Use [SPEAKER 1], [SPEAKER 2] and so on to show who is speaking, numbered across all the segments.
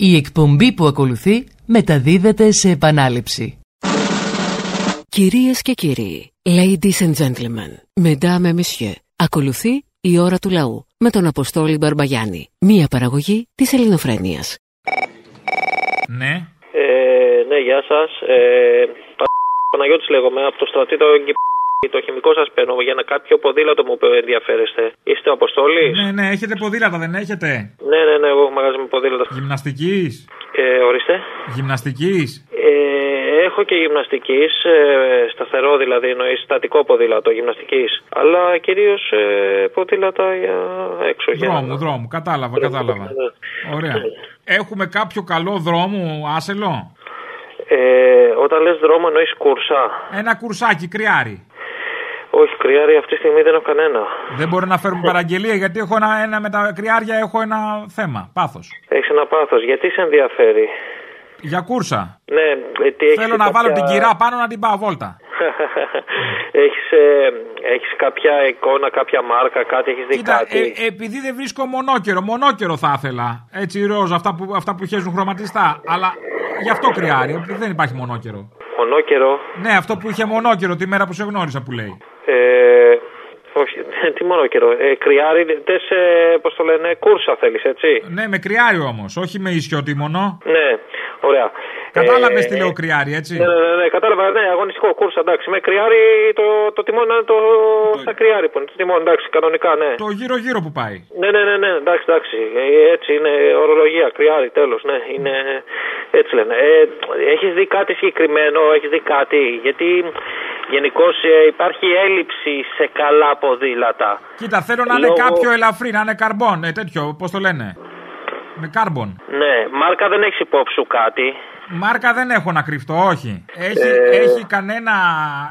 [SPEAKER 1] Η εκπομπή που ακολουθεί μεταδίδεται σε επανάληψη.
[SPEAKER 2] Κυρίες και κύριοι, ladies and gentlemen, mesdames et messieurs, ακολουθεί η ώρα του λαού με τον Αποστόλη Μπαρμπαγιάννη, μία παραγωγή της ελληνοφρένειας.
[SPEAKER 3] Ναι.
[SPEAKER 4] Ε, ναι, γεια σας. Ε, Πα- Παναγιώτης λέγομαι, από το στρατήτο το χημικό σας παίρνω για ένα κάποιο ποδήλατο μου που ενδιαφέρεστε. Είστε ο Αποστόλης;
[SPEAKER 3] Ναι, ναι, έχετε ποδήλατα, δεν έχετε;
[SPEAKER 4] ναι, ναι, ναι, εγώ έχω μαγαζί με ποδήλατα.
[SPEAKER 3] Γυμναστικής;
[SPEAKER 4] Ε, ορίστε.
[SPEAKER 3] Γυμναστικής;
[SPEAKER 4] Ε, έχω και γυμναστικής, ε, σταθερό δηλαδή, εννοείς στατικό ποδήλατο γυμναστικής. Αλλά κυρίως ε, ποδήλατα για έξω. για-
[SPEAKER 3] Δρόμου, δρόμου. Κατάλαβα, κατάλαβα.
[SPEAKER 4] Ναι.
[SPEAKER 3] Ωραία. Έχουμε κάποιο καλό δρόμο, άσελο;
[SPEAKER 4] Ε, όταν λες δρόμο εννοείς κουρσά.
[SPEAKER 3] Ένα κουρσάκι, κρυάρι.
[SPEAKER 4] Όχι, κρυάρι αυτή τη στιγμή δεν έχω κανένα.
[SPEAKER 3] Δεν μπορεί να φέρουμε παραγγελία γιατί έχω ένα, ένα με τα κρυάρια έχω ένα θέμα. Πάθος.
[SPEAKER 4] Έχεις ένα πάθος. Γιατί σε ενδιαφέρει;
[SPEAKER 3] Για κούρσα.
[SPEAKER 4] Ναι, ε, τι έχεις
[SPEAKER 3] Θέλω να
[SPEAKER 4] κάποια-
[SPEAKER 3] βάλω την κυρά πάνω να την πάω βόλτα.
[SPEAKER 4] έχεις, ε, έχεις κάποια εικόνα, κάποια μάρκα, κάτι, έχεις δει
[SPEAKER 3] Κοίτα,
[SPEAKER 4] κάτι;
[SPEAKER 3] ε, επειδή δεν βρίσκω μονόκερο, μονόκερο θα ήθελα. Έτσι ροζ, αυτά που, αυτά που χέζουν χρωματιστά. Αλλά γι' αυτό κρυάρι, επειδή δεν υπάρχει μονόκερο.
[SPEAKER 4] Μονόκερο.
[SPEAKER 3] Ναι, αυτό που είχε μονόκερο τη μέρα που σε γνώρισα που λέει.
[SPEAKER 4] Ε, όχι, τι μονόκερο. Ε, κρυάρι, τες, ε, πώς το λένε, κούρσα θέλεις, έτσι;
[SPEAKER 3] Ναι, με κρυάρι όμως, όχι με ισιότιμονο.
[SPEAKER 4] Ναι, ωραία.
[SPEAKER 3] Κατάλαβες
[SPEAKER 4] Ε,
[SPEAKER 3] τι λέω κρυάρι, έτσι;
[SPEAKER 4] Ναι, ναι, ναι, ναι, κατάλαβα, ναι, αγωνιστικό κούρσα, εντάξει. Με κρυάρι, το, το τιμόνι είναι το, στα κρυάρι που είναι, το τιμόνι, εντάξει, κανονικά, ναι.
[SPEAKER 3] Το γύρω-γύρω που πάει.
[SPEAKER 4] Ναι, ναι, ναι, ναι, εντάξει, εντάξει. Ε, έτσι είναι ορολογία, κρυάρι, τέλος, ναι, είναι έτσι λένε. Ε, έχεις δει κάτι συγκεκριμένο, έχεις δει κάτι, γιατί γενικώ υπάρχει έλλειψη σε καλά ποδήλατα.
[SPEAKER 3] Κοίτα, θέλω να είναι
[SPEAKER 4] Λόγω-
[SPEAKER 3] κάποιο ελαφρύ, να είναι καρμπόν, ε, τέτοιο, πώς το λένε; Με κάρμπον.
[SPEAKER 4] Ναι, μάρκα δεν έχεις υπόψη σου κάτι;
[SPEAKER 3] Μάρκα δεν έχω να κρυφτώ, όχι. Έχει,
[SPEAKER 4] Ε.
[SPEAKER 3] έχει κανένα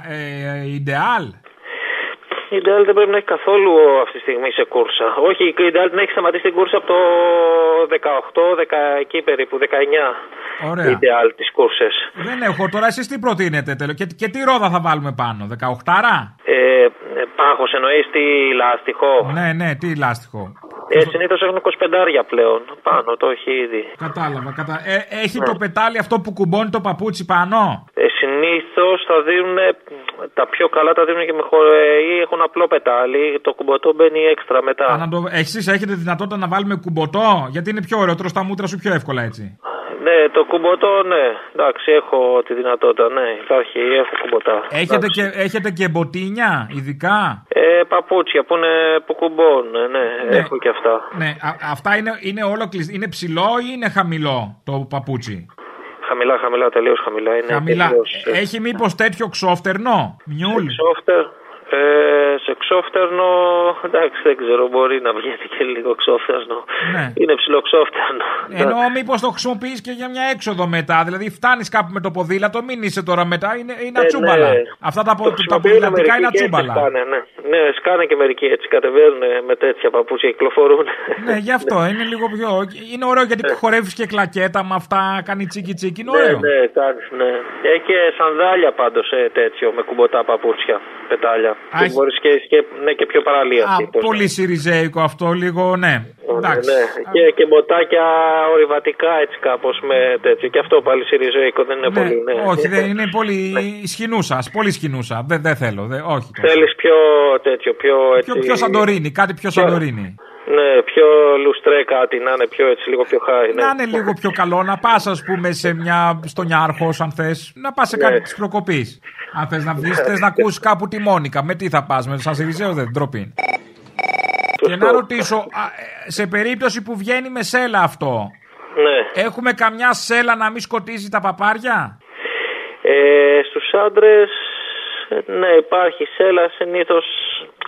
[SPEAKER 3] ε, ιντεάλ.
[SPEAKER 4] Η Ιντεάλ δεν πρέπει να έχει καθόλου αυτή τη στιγμή σε κούρσα. Όχι, η Ιντεάλ την έχει σταματήσει την κούρσα από το 18, 10, εκεί περίπου, 19.
[SPEAKER 3] Ωραία.
[SPEAKER 4] Η Ιντεάλ τις κούρσες.
[SPEAKER 3] Δεν έχω. Τώρα εσείς τι προτείνετε τέλο. Και, και τι ρόδα θα βάλουμε πάνω, 18άρα.
[SPEAKER 4] Ε, ε, πάχος εννοείς τι λάστιχο;
[SPEAKER 3] Ναι, ναι, τι λάστιχο.
[SPEAKER 4] Ε, Συνήθως έχουν 25 πλέον πάνω, το έχει ήδη.
[SPEAKER 3] Κατάλαβα. Κατα... Ε, έχει το πετάλι αυτό που κουμπώνει το παπούτσι πάνω;
[SPEAKER 4] Ε, Συνήθως θα δίνουν τα πιο καλά τα δίνουν και με χω... ε, ή έχουν απλό πετάλι. Το κουμποτό μπαίνει έξτρα μετά.
[SPEAKER 3] Α, να το... Εσείς έχετε δυνατότητα να βάλουμε κουμποτό, γιατί είναι πιο ωραίο, τρως τα μούτρα σου πιο εύκολα έτσι.
[SPEAKER 4] Ναι, το κουμποτό, ναι. Εντάξει, έχω τη δυνατότητα, ναι. Υπάρχει, έχω κουμποτά.
[SPEAKER 3] Έχετε
[SPEAKER 4] Εντάξει.
[SPEAKER 3] και, έχετε και μποτίνια, ειδικά;
[SPEAKER 4] Ε, παπούτσια που είναι που κουμπώνουν, ναι,
[SPEAKER 3] Ναι.
[SPEAKER 4] έχω και αυτά.
[SPEAKER 3] Ναι, α- αυτά είναι, είναι όλο κλεισ- Είναι ψηλό ή είναι χαμηλό το παπούτσι;
[SPEAKER 4] Χαμηλά, χαμηλά, τελείως χαμηλά. Είναι
[SPEAKER 3] Χαμηλά.
[SPEAKER 4] τελείως, ε,
[SPEAKER 3] Έχει μήπως τέτοιο ξόφτερνο, μιούλ;
[SPEAKER 4] Ξόφτερ. Ε, σε ξόφτερνο, εντάξει, δεν ξέρω, μπορεί να βγαίνει και λίγο ξόφτερνο.
[SPEAKER 3] Ναι.
[SPEAKER 4] Είναι ψηλό ξόφτερνο.
[SPEAKER 3] Ενώ μήπως το χρησιμοποιείς και για μια έξοδο μετά. Δηλαδή φτάνεις κάπου με το ποδήλατο, μην είσαι τώρα μετά, είναι, είναι
[SPEAKER 4] Ε,
[SPEAKER 3] ατσούμπαλα.
[SPEAKER 4] ναι.
[SPEAKER 3] Αυτά τα,
[SPEAKER 4] Το
[SPEAKER 3] πο- τα
[SPEAKER 4] χρησιμοποιούν
[SPEAKER 3] ποδηλατικά
[SPEAKER 4] μερικοί
[SPEAKER 3] είναι
[SPEAKER 4] και έτσι
[SPEAKER 3] ατσούμπαλα.
[SPEAKER 4] Σκάνε, ναι. ναι, σκάνε και μερικοί έτσι, κατεβαίνουν με τέτοια παπούτσια, κυκλοφορούν.
[SPEAKER 3] Ναι, γι' αυτό είναι λίγο πιο. Είναι ωραίο γιατί χορεύεις και κλακέτα με αυτά, κάνει τσίκι τσίκι. Είναι
[SPEAKER 4] Ναι,
[SPEAKER 3] ωραίο.
[SPEAKER 4] ναι, κάνεις, ναι. Έχει και σανδάλια πάντως τέτοιο με κουμποτά παπούτσια, πετάλια.
[SPEAKER 3] Α,
[SPEAKER 4] Και
[SPEAKER 3] έχει-
[SPEAKER 4] μπορείς και, και, ναι, και πιο παραλία.
[SPEAKER 3] Α, πολύ σιριζέικο αυτό, λίγο, ναι. Εντάξει.
[SPEAKER 4] Ναι, και, και μποτάκια ορειβατικά έτσι κάπως με τέτοιο. Και αυτό πάλι σιριζέικο δεν είναι
[SPEAKER 3] Ναι,
[SPEAKER 4] πολύ. Ναι.
[SPEAKER 3] όχι, δεν είναι πολύ σχοινούσα. Πολύ σχοινούσα. Δεν, δεν θέλω. Δεν, όχι. τόσο.
[SPEAKER 4] Θέλεις πιο τέτοιο, πιο έτσι.
[SPEAKER 3] Πιο, πιο σαντορίνη, κάτι πιο σαντορίνη.
[SPEAKER 4] Ναι, πιο λουστρέ κάτι, να είναι πιο έτσι, λίγο πιο χάρη. Ναι.
[SPEAKER 3] Να είναι λίγο πιο καλό, να πας, ας πούμε, σε μια, στον Ιάρχο, αν θες, να πας σε κάτι
[SPEAKER 4] Ναι.
[SPEAKER 3] της προκοπής. Αν θες να βγεις, θες να ακούσει κάπου τη Μόνικα. Με τι θα πας, με σαν Σιριζέο δεν ντροπή. Και να ρωτήσω, α, ε, σε περίπτωση που βγαίνει με σέλα αυτό,
[SPEAKER 4] Ναι.
[SPEAKER 3] έχουμε καμιά σέλα να μην σκοτίζει τα παπάρια;
[SPEAKER 4] Ε, στους άντρες, ναι, υπάρχει σέλα συνήθως,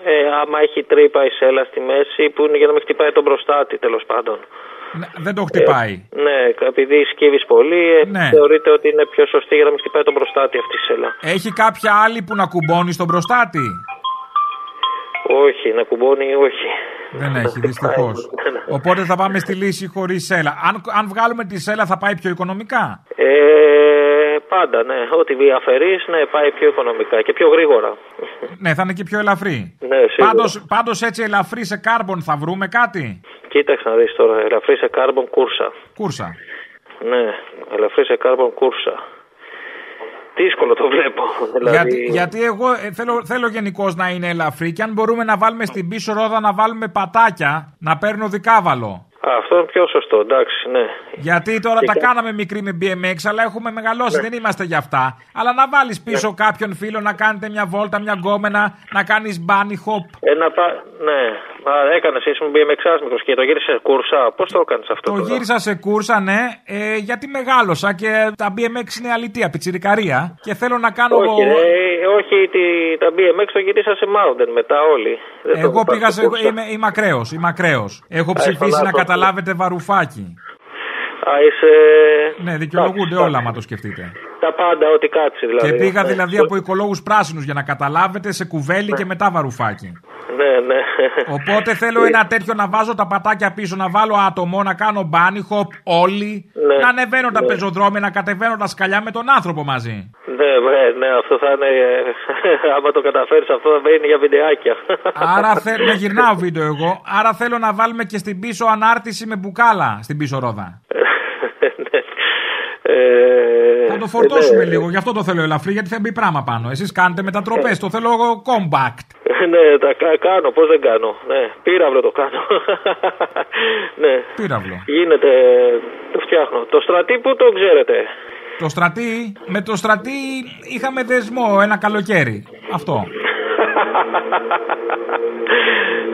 [SPEAKER 4] ε, άμα έχει τρύπα η σέλα στη μέση, που είναι για να μην χτυπάει τον προστάτη τέλος πάντων.
[SPEAKER 3] Ναι, Δεν το χτυπάει.
[SPEAKER 4] Ναι, επειδή σκύβεις πολύ, ε,
[SPEAKER 3] Ναι.
[SPEAKER 4] θεωρείται ότι είναι πιο σωστή για να μην χτυπάει τον προστάτη αυτή η σέλα.
[SPEAKER 3] Έχει κάποια άλλη που να κουμπώνει στον προστάτη;
[SPEAKER 4] Όχι, να κουμπώνει, όχι.
[SPEAKER 3] Δεν έχει, δυστυχώς.
[SPEAKER 4] Ναι, ναι.
[SPEAKER 3] Οπότε θα πάμε στη λύση χωρίς σέλα. Αν, αν βγάλουμε τη σέλα, θα πάει πιο οικονομικά;
[SPEAKER 4] Ε, πάντα, ναι. Ό,τι αφαιρείς, ναι, πάει πιο οικονομικά και πιο γρήγορα.
[SPEAKER 3] Ναι, θα είναι και πιο ελαφρύ.
[SPEAKER 4] Ναι, σίγουρα.
[SPEAKER 3] Πάντως, πάντως έτσι ελαφρύ σε κάρμπον θα βρούμε κάτι;
[SPEAKER 4] Κοίταξε να δεις τώρα, ελαφρύ σε carbon κούρσα.
[SPEAKER 3] Κούρσα.
[SPEAKER 4] ναι. Ελαφρύ σε κάρμπον κούρσα. Δύσκολο το βλέπω. Δηλαδή...
[SPEAKER 3] Γιατί, γιατί εγώ ε, θέλω, θέλω γενικώς να είναι ελαφρύ και αν μπορούμε να βάλουμε στην πίσω ρόδα να βάλουμε πατάκια, να παίρνω δικάβαλο.
[SPEAKER 4] Α, αυτό είναι πιο σωστό, εντάξει, ναι.
[SPEAKER 3] Γιατί τώρα
[SPEAKER 4] Και
[SPEAKER 3] τα
[SPEAKER 4] κα-
[SPEAKER 3] κάναμε μικρή με BMX, αλλά έχουμε μεγαλώσει, δεν είμαστε για αυτά. Αλλά να βάλεις πίσω κάποιον φίλο να κάνετε μια βόλτα, μια γκόμενα, να κάνεις bunny hop.
[SPEAKER 4] Ένα πα... Ναι, μα έκανες εσύ με BMX άσμικρο και το γύρισε σε κούρσα. Πώς το έκανες αυτό.
[SPEAKER 3] Το
[SPEAKER 4] τώρα;
[SPEAKER 3] γύρισα σε κούρσα, ναι, ε, γιατί μεγάλωσα και τα BMX είναι αλητία, πιτσιρικαρία. Και θέλω να κάνω.
[SPEAKER 4] Όχι, ρε, όχι τη, τα BMX το γύρισα σε mountain μετά όλοι. Δεν το
[SPEAKER 3] Εγώ
[SPEAKER 4] έχω πάρει
[SPEAKER 3] πήγα
[SPEAKER 4] σε
[SPEAKER 3] σε.
[SPEAKER 4] κούρσα.
[SPEAKER 3] Είμαι, είμαι ακραίος, είμαι ακραίος. Έχω
[SPEAKER 4] Α,
[SPEAKER 3] ψηφίσει να
[SPEAKER 4] φανάτο.
[SPEAKER 3] Καταλάβετε βαρουφάκι.
[SPEAKER 4] Α, είσαι...
[SPEAKER 3] Ναι, δικαιολογούνται
[SPEAKER 4] Εντάξει,
[SPEAKER 3] όλα, άμα το σκεφτείτε.
[SPEAKER 4] Τα πάντα, ό,τι κάτσει δηλαδή.
[SPEAKER 3] Και πήγα
[SPEAKER 4] Ναι.
[SPEAKER 3] δηλαδή από οικολόγους πράσινους για να καταλάβετε σε κουβέλι και μετά βαρουφάκι.
[SPEAKER 4] Ναι, ναι.
[SPEAKER 3] Οπότε θέλω ένα τέτοιο να βάζω τα πατάκια πίσω, να βάλω άτομο, να κάνω bunny hop όλοι.
[SPEAKER 4] Ναι.
[SPEAKER 3] Να ανεβαίνω τα
[SPEAKER 4] Ναι.
[SPEAKER 3] πεζοδρόμια, να κατεβαίνω τα σκαλιά με τον άνθρωπο μαζί.
[SPEAKER 4] Ναι, ναι, ναι, αυτό θα είναι. ε, άμα το καταφέρεις, αυτό θα είναι για βιντεάκια.
[SPEAKER 3] Άρα θέλω να γυρνάω βίντεο εγώ. Άρα θέλω να βάλουμε και στην πίσω ανάρτηση με μπουκάλα στην πίσω ρόδα.
[SPEAKER 4] Ναι. Ε,
[SPEAKER 3] Θα το φορτώσουμε
[SPEAKER 4] ναι.
[SPEAKER 3] λίγο, γι' αυτό το θέλω ελαφρύ, γιατί θα μπει πράγμα πάνω. Εσείς κάνετε μετατροπές, το θέλω εγώ compact.
[SPEAKER 4] Ναι, τα κα- κάνω, πώς δεν κάνω. Ναι, πύραυλο το κάνω. ναι,
[SPEAKER 3] Πύραυλο.
[SPEAKER 4] γίνεται, το φτιάχνω. Το στρατή που το ξέρετε;
[SPEAKER 3] Το στρατή, με το στρατή είχαμε δεσμό ένα καλοκαίρι. Αυτό.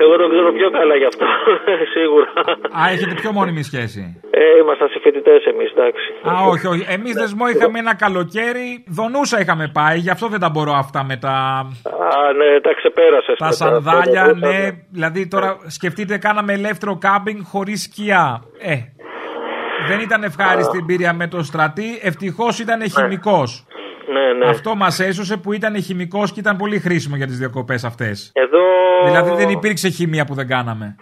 [SPEAKER 4] Εγώ το ξέρω πιο καλά γι' αυτό, σίγουρα.
[SPEAKER 3] Α, έχετε πιο μόνιμη σχέση.
[SPEAKER 4] Ε, ήμασταν συμφοιτητέ εμείς, εντάξει.
[SPEAKER 3] Α, όχι, όχι. Εμείς δεσμό είχαμε ένα καλοκαίρι. Δονούσα είχαμε πάει, γι' αυτό δεν τα μπορώ αυτά με τα.
[SPEAKER 4] Α, ναι, τα ξεπέρασες.
[SPEAKER 3] Τα σανδάλια, ναι. Δηλαδή τώρα σκεφτείτε, κάναμε ελεύθερο κάμπινγκ χωρίς σκιά. Ε. Δεν ήταν ευχάριστη εμπειρία με το στρατή. Ευτυχώς ήταν χημικός.
[SPEAKER 4] Ναι, ναι.
[SPEAKER 3] Αυτό μας έσωσε που ήταν χημικός και ήταν πολύ χρήσιμο για τις διακοπές αυτές.
[SPEAKER 4] Εδώ.
[SPEAKER 3] Δηλαδή δεν υπήρξε χημεία που δεν κάναμε.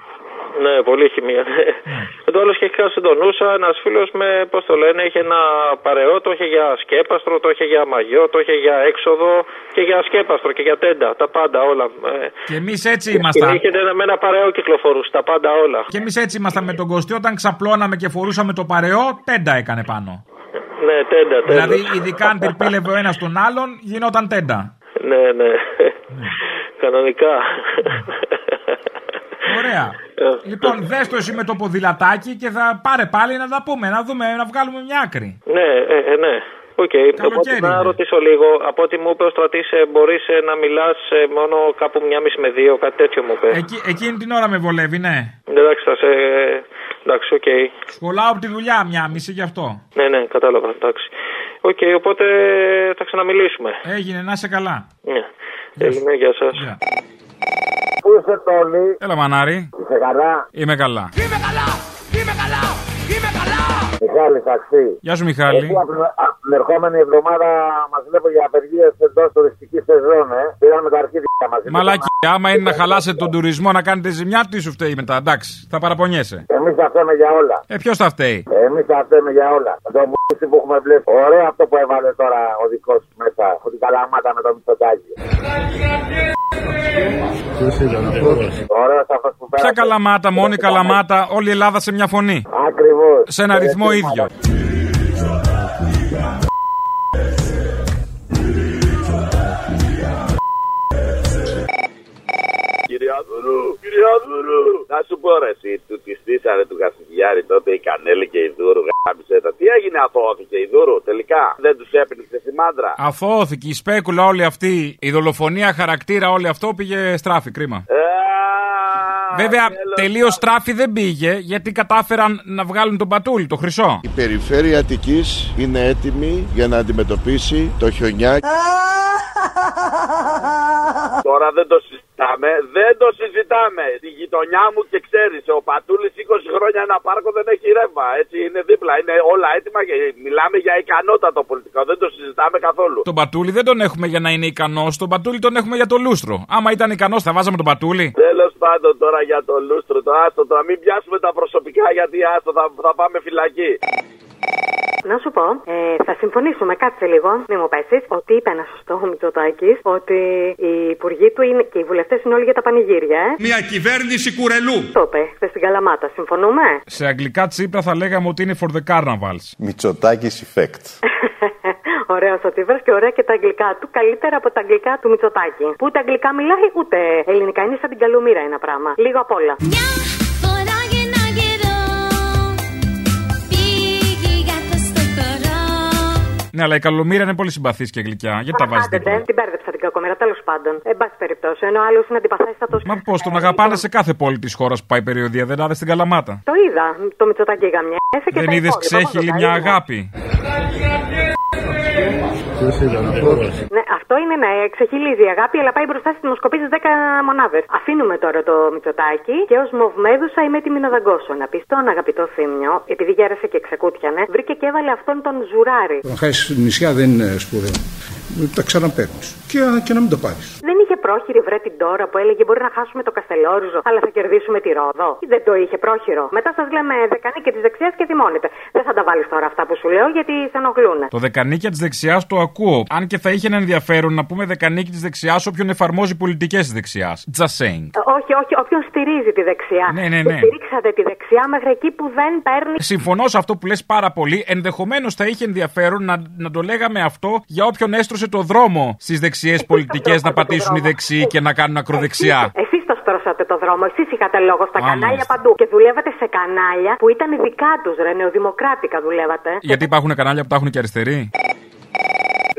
[SPEAKER 4] Ναι, πολύ χημία. Ναι. Το άλλο είχε κάνει τον Νούσα ένας φίλος με, πώς το λένε, είχε ένα παρεό, το είχε για σκέπαστρο, το είχε για μαγιό, το είχε για έξοδο και για σκέπαστρο και για τέντα. Τα πάντα όλα. Ε,
[SPEAKER 3] Και εμείς έτσι
[SPEAKER 4] Και
[SPEAKER 3] ήμασταν.
[SPEAKER 4] είχε ένα- με ένα παρεό κυκλοφορούσε, τα πάντα όλα.
[SPEAKER 3] Και εμείς έτσι ήμασταν με τον Κωστή. Όταν ξαπλώναμε και φορούσαμε το παρεό, τέντα έκανε πάνω.
[SPEAKER 4] Ναι, τέντα, τέντα.
[SPEAKER 3] Δηλαδή, ειδικά αν πυρπίλευε ο ένας τον άλλον, γινόταν τέντα.
[SPEAKER 4] Ναι, ναι. Κανονικά.
[SPEAKER 3] Ωραία.
[SPEAKER 4] Ε,
[SPEAKER 3] Λοιπόν, δες το εσύ με το ποδηλατάκι και θα πάρε πάλι να τα πούμε, να δούμε, να βγάλουμε μια άκρη.
[SPEAKER 4] Ναι, ε, ε, ναι. Οκ,
[SPEAKER 3] Καλοκαίρι
[SPEAKER 4] οπότε να
[SPEAKER 3] είναι.
[SPEAKER 4] ρωτήσω λίγο. Από ό,τι μου είπε ο Στρατής, μπορείς να μιλάς μόνο κάπου μια μισή με δύο, κάτι τέτοιο μου είπε.
[SPEAKER 3] Εκεί, εκείνη την ώρα με βολεύει, ναι.
[SPEAKER 4] Εντάξει, θα σε. Εντάξει, οκ.
[SPEAKER 3] Σχολάω από τη δουλειά μια μισή γι' αυτό.
[SPEAKER 4] Ναι, ναι, κατάλαβα. Εντάξει. Οκ, οπότε θα ξαναμιλήσουμε.
[SPEAKER 3] Έγινε, να είσαι καλά.
[SPEAKER 4] Ναι. Έγινε, γεια σας.
[SPEAKER 3] Γεια.
[SPEAKER 5] Πού είσαι Τόλι,
[SPEAKER 3] Έλα, μανάρι.
[SPEAKER 5] είσαι καλά,
[SPEAKER 3] Είμαι καλά.
[SPEAKER 5] Μιχάλη Αξί.
[SPEAKER 3] Γεια σου, Μιχάλη.
[SPEAKER 5] Εσύ από την- από την ερχόμενη εβδομάδα μας βλέπω για απεργίες εντός τουριστική σεζόν, ε. Πήραμε τα αρχίδια μαζί.
[SPEAKER 3] Μαλάκι, άμα είναι να χαλάσετε τον τουρισμό να κάνετε ζημιά, τι σου φταίει μετά. Εντάξει, θα παραπονιέσαι.
[SPEAKER 5] Εμείς θα φταίμε για όλα.
[SPEAKER 3] Ε, ποιος θα φταίει;
[SPEAKER 5] Εμείς θα φταίμε για όλα. Το μουσική που έχουμε βλέπει. Ωραίο αυτό που έβαλε τώρα ο δικός σου μέσα. Που την καλαμάτα με το μισοτάκι. Ωραίος αυτός που πέρασε.
[SPEAKER 3] Ποια καλαμάτα, μόνη καλαμάτα, όλη η Ελλάδα σε μια φωνή.
[SPEAKER 5] Ακριβώς.
[SPEAKER 3] Σε ένα ρυθμό ίδιο.
[SPEAKER 6] Κυριαδούρου, Κυριαδούρου. Να σου πω ρε εσύ, του τη στήσανε του Κασιδιάρη τότε η Κανέλη και η Δούρου γάμισε τα. Τι έγινε αθώθηκε η Δούρου τελικά; Δεν τους έπνιξε στη μάντρα;
[SPEAKER 3] Αφώθηκε η σπέκουλα όλη αυτή, η δολοφονία χαρακτήρα όλη αυτό πήγε στράφη, κρίμα.
[SPEAKER 6] Ε,
[SPEAKER 3] Βέβαια,
[SPEAKER 6] θέλω-
[SPEAKER 3] τελείως στράφη δεν πήγε, γιατί κατάφεραν να βγάλουν τον πατούλι, το χρυσό.
[SPEAKER 7] Η περιφέρεια Αττικής είναι έτοιμη για να αντιμετωπίσει το χιονιά
[SPEAKER 6] Τώρα δεν το συζητάμε, δεν το συζητάμε. Στη γειτονιά μου και ξέρεις, ο Πατούλης 20 χρόνια ένα πάρκο δεν έχει ρεύμα. Έτσι είναι δίπλα, είναι όλα έτοιμα και μιλάμε για ικανότατο πολιτικό. Δεν το συζητάμε καθόλου.
[SPEAKER 3] Τον πατούλι δεν τον έχουμε για να είναι ικανός, τον πατούλι τον έχουμε για το λούστρο. Άμα ήταν ικανός, θα βάζαμε τον πατούλι.
[SPEAKER 6] Τέλος πάντων τώρα για το λούστρο, το άστο τώρα, μην πιάσουμε τα προσωπικά γιατί άστο θα, θα πάμε φυλακή.
[SPEAKER 8] Να σου πω, ε, θα συμφωνήσουμε, κάτσε λίγο, μην μου πέσεις, ότι είπε ένα σωστό ο Μητσοτάκης ότι οι υπουργοί του είναι, και οι βουλευτές είναι όλοι για τα πανηγύρια, ε.
[SPEAKER 3] Μια κυβέρνηση κουρελού.
[SPEAKER 8] Το είπε χθες στην Καλαμάτα, συμφωνούμε.
[SPEAKER 3] Σε αγγλικά τσίπρα θα λέγαμε ότι είναι for the carnavals.
[SPEAKER 9] Μητσοτάκης effect.
[SPEAKER 8] Ωραίος ο Τσίπρας και ωραία και τα αγγλικά του. Καλύτερα από τα αγγλικά του Μητσοτάκη. Που ούτε αγγλικά μιλάει ούτε ελληνικά. Είναι σαν την καλομήρα ένα πράγμα. Λίγο απ' όλα.
[SPEAKER 3] Ναι, αλλά η καλομήρα είναι πολύ συμπαθής και γλυκιά. Γιατί τα βάζει
[SPEAKER 8] Άντε,
[SPEAKER 3] δίπλα.
[SPEAKER 8] δεν την μπέρδεψα την κακομήρα, τέλος πάντων. Εν πάση περιπτώσει. Ενώ ο άλλο είναι αντιπαθέστατο.
[SPEAKER 3] Μα πώς τον αγαπάνε σε κάθε πόλη της χώρας που πάει περιοδία, δεν άδε στην Καλαμάτα;
[SPEAKER 8] Το είδα. Το Μητσοτάκη γαμιέσαι και
[SPEAKER 3] Δεν
[SPEAKER 8] τα
[SPEAKER 3] είδες
[SPEAKER 8] υπόλοιπα,
[SPEAKER 3] ξέχυλη
[SPEAKER 8] πώς
[SPEAKER 3] μια
[SPEAKER 8] τα είδα.
[SPEAKER 3] αγάπη;
[SPEAKER 8] Ναι, αυτό είναι να ξεχυλίζει η αγάπη, αλλά πάει μπροστά στις δημοσκοπήσεις 10 μονάδες. Αφήνουμε τώρα το Μητσοτάκι και ως μοβμέδουσα είμαι έτοιμη να δαγκώσω. Να πεις τον αγαπητό Θήμιο, επειδή γέρασε και ξεκούτιανε, βρήκε και έβαλε αυτόν τον ζουράρι.
[SPEAKER 10] Να χάσεις νησιά δεν είναι σπουδαίο. Τα ξαναπαίρνεις. Και, και να μην το πάρεις.
[SPEAKER 8] Δεν είχε πρόχειρη βρε την τώρα που έλεγε Μπορεί να χάσουμε το Καστελόριζο, αλλά θα κερδίσουμε τη Ρόδο. Δεν το είχε πρόχειρο. Μετά σας λέμε δεκανίκη της δεξιάς και θυμώνετε. Δεν θα τα βάλεις τώρα αυτά που σου λέω γιατί σε ενοχλούν.
[SPEAKER 3] Το δεκανίκια της δεξιάς το ακούω. Αν και θα είχε ένα ενδιαφέρον να πούμε δεκανίκη της δεξιάς όποιον εφαρμόζει πολιτικές της δεξιάς. Just saying.
[SPEAKER 8] Ε, Όχι, όχι, όποιον στηρίζει τη δεξιά.
[SPEAKER 3] Ναι, ναι,
[SPEAKER 8] Και
[SPEAKER 3] ναι.
[SPEAKER 8] Στηρίξατε τη δεξιά μέχρι εκεί που δεν παίρνει.
[SPEAKER 3] Συμφωνώ σε αυτό που λες πάρα πολύ. Ενδεχομένως θα είχε ενδιαφέρον να, να το λέγαμε αυτό για όποιον έστρωσε το δρόμο στις δεξιές πολιτικές να πατήσουν οι δεξιοί και να κάνουν ακροδεξιά.
[SPEAKER 8] Εσεί το στρώσατε το δρόμο, εσεί είχατε λόγος στα
[SPEAKER 3] Α,
[SPEAKER 8] κανάλια
[SPEAKER 3] μάλιστα.
[SPEAKER 8] παντού. Και δουλεύατε σε κανάλια που ήταν δικά τους, ρε, νεοδημοκράτικα δουλεύατε.
[SPEAKER 3] Γιατί υπάρχουν κανάλια που τα έχουν και αριστεροί;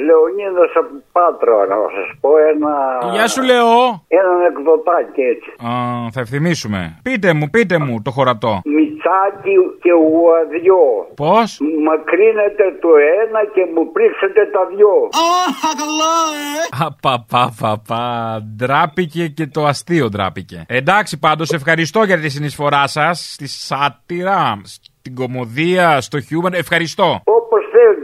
[SPEAKER 11] Λεωνίδας από Πάτρα, να σας πω ένα...
[SPEAKER 3] Γεια σου, Λεό.
[SPEAKER 11] Ένα εκδοτάκι έτσι.
[SPEAKER 3] Α, θα ευθυμίσουμε. Πείτε μου, πείτε μου το χωρατό.
[SPEAKER 11] Μιτσάκι και ουαδιό.
[SPEAKER 3] Πώς;
[SPEAKER 11] Μακρύνετε το ένα και μου πρίξετε τα δυο.
[SPEAKER 3] Απαπαπαπα. Ντράπηκε και το αστείο ντράπηκε. Εντάξει, πάντως ευχαριστώ για τη συνεισφορά σας στη σάτυρα, στην κομμωδία, στο χιούμαν. Ευχαριστώ.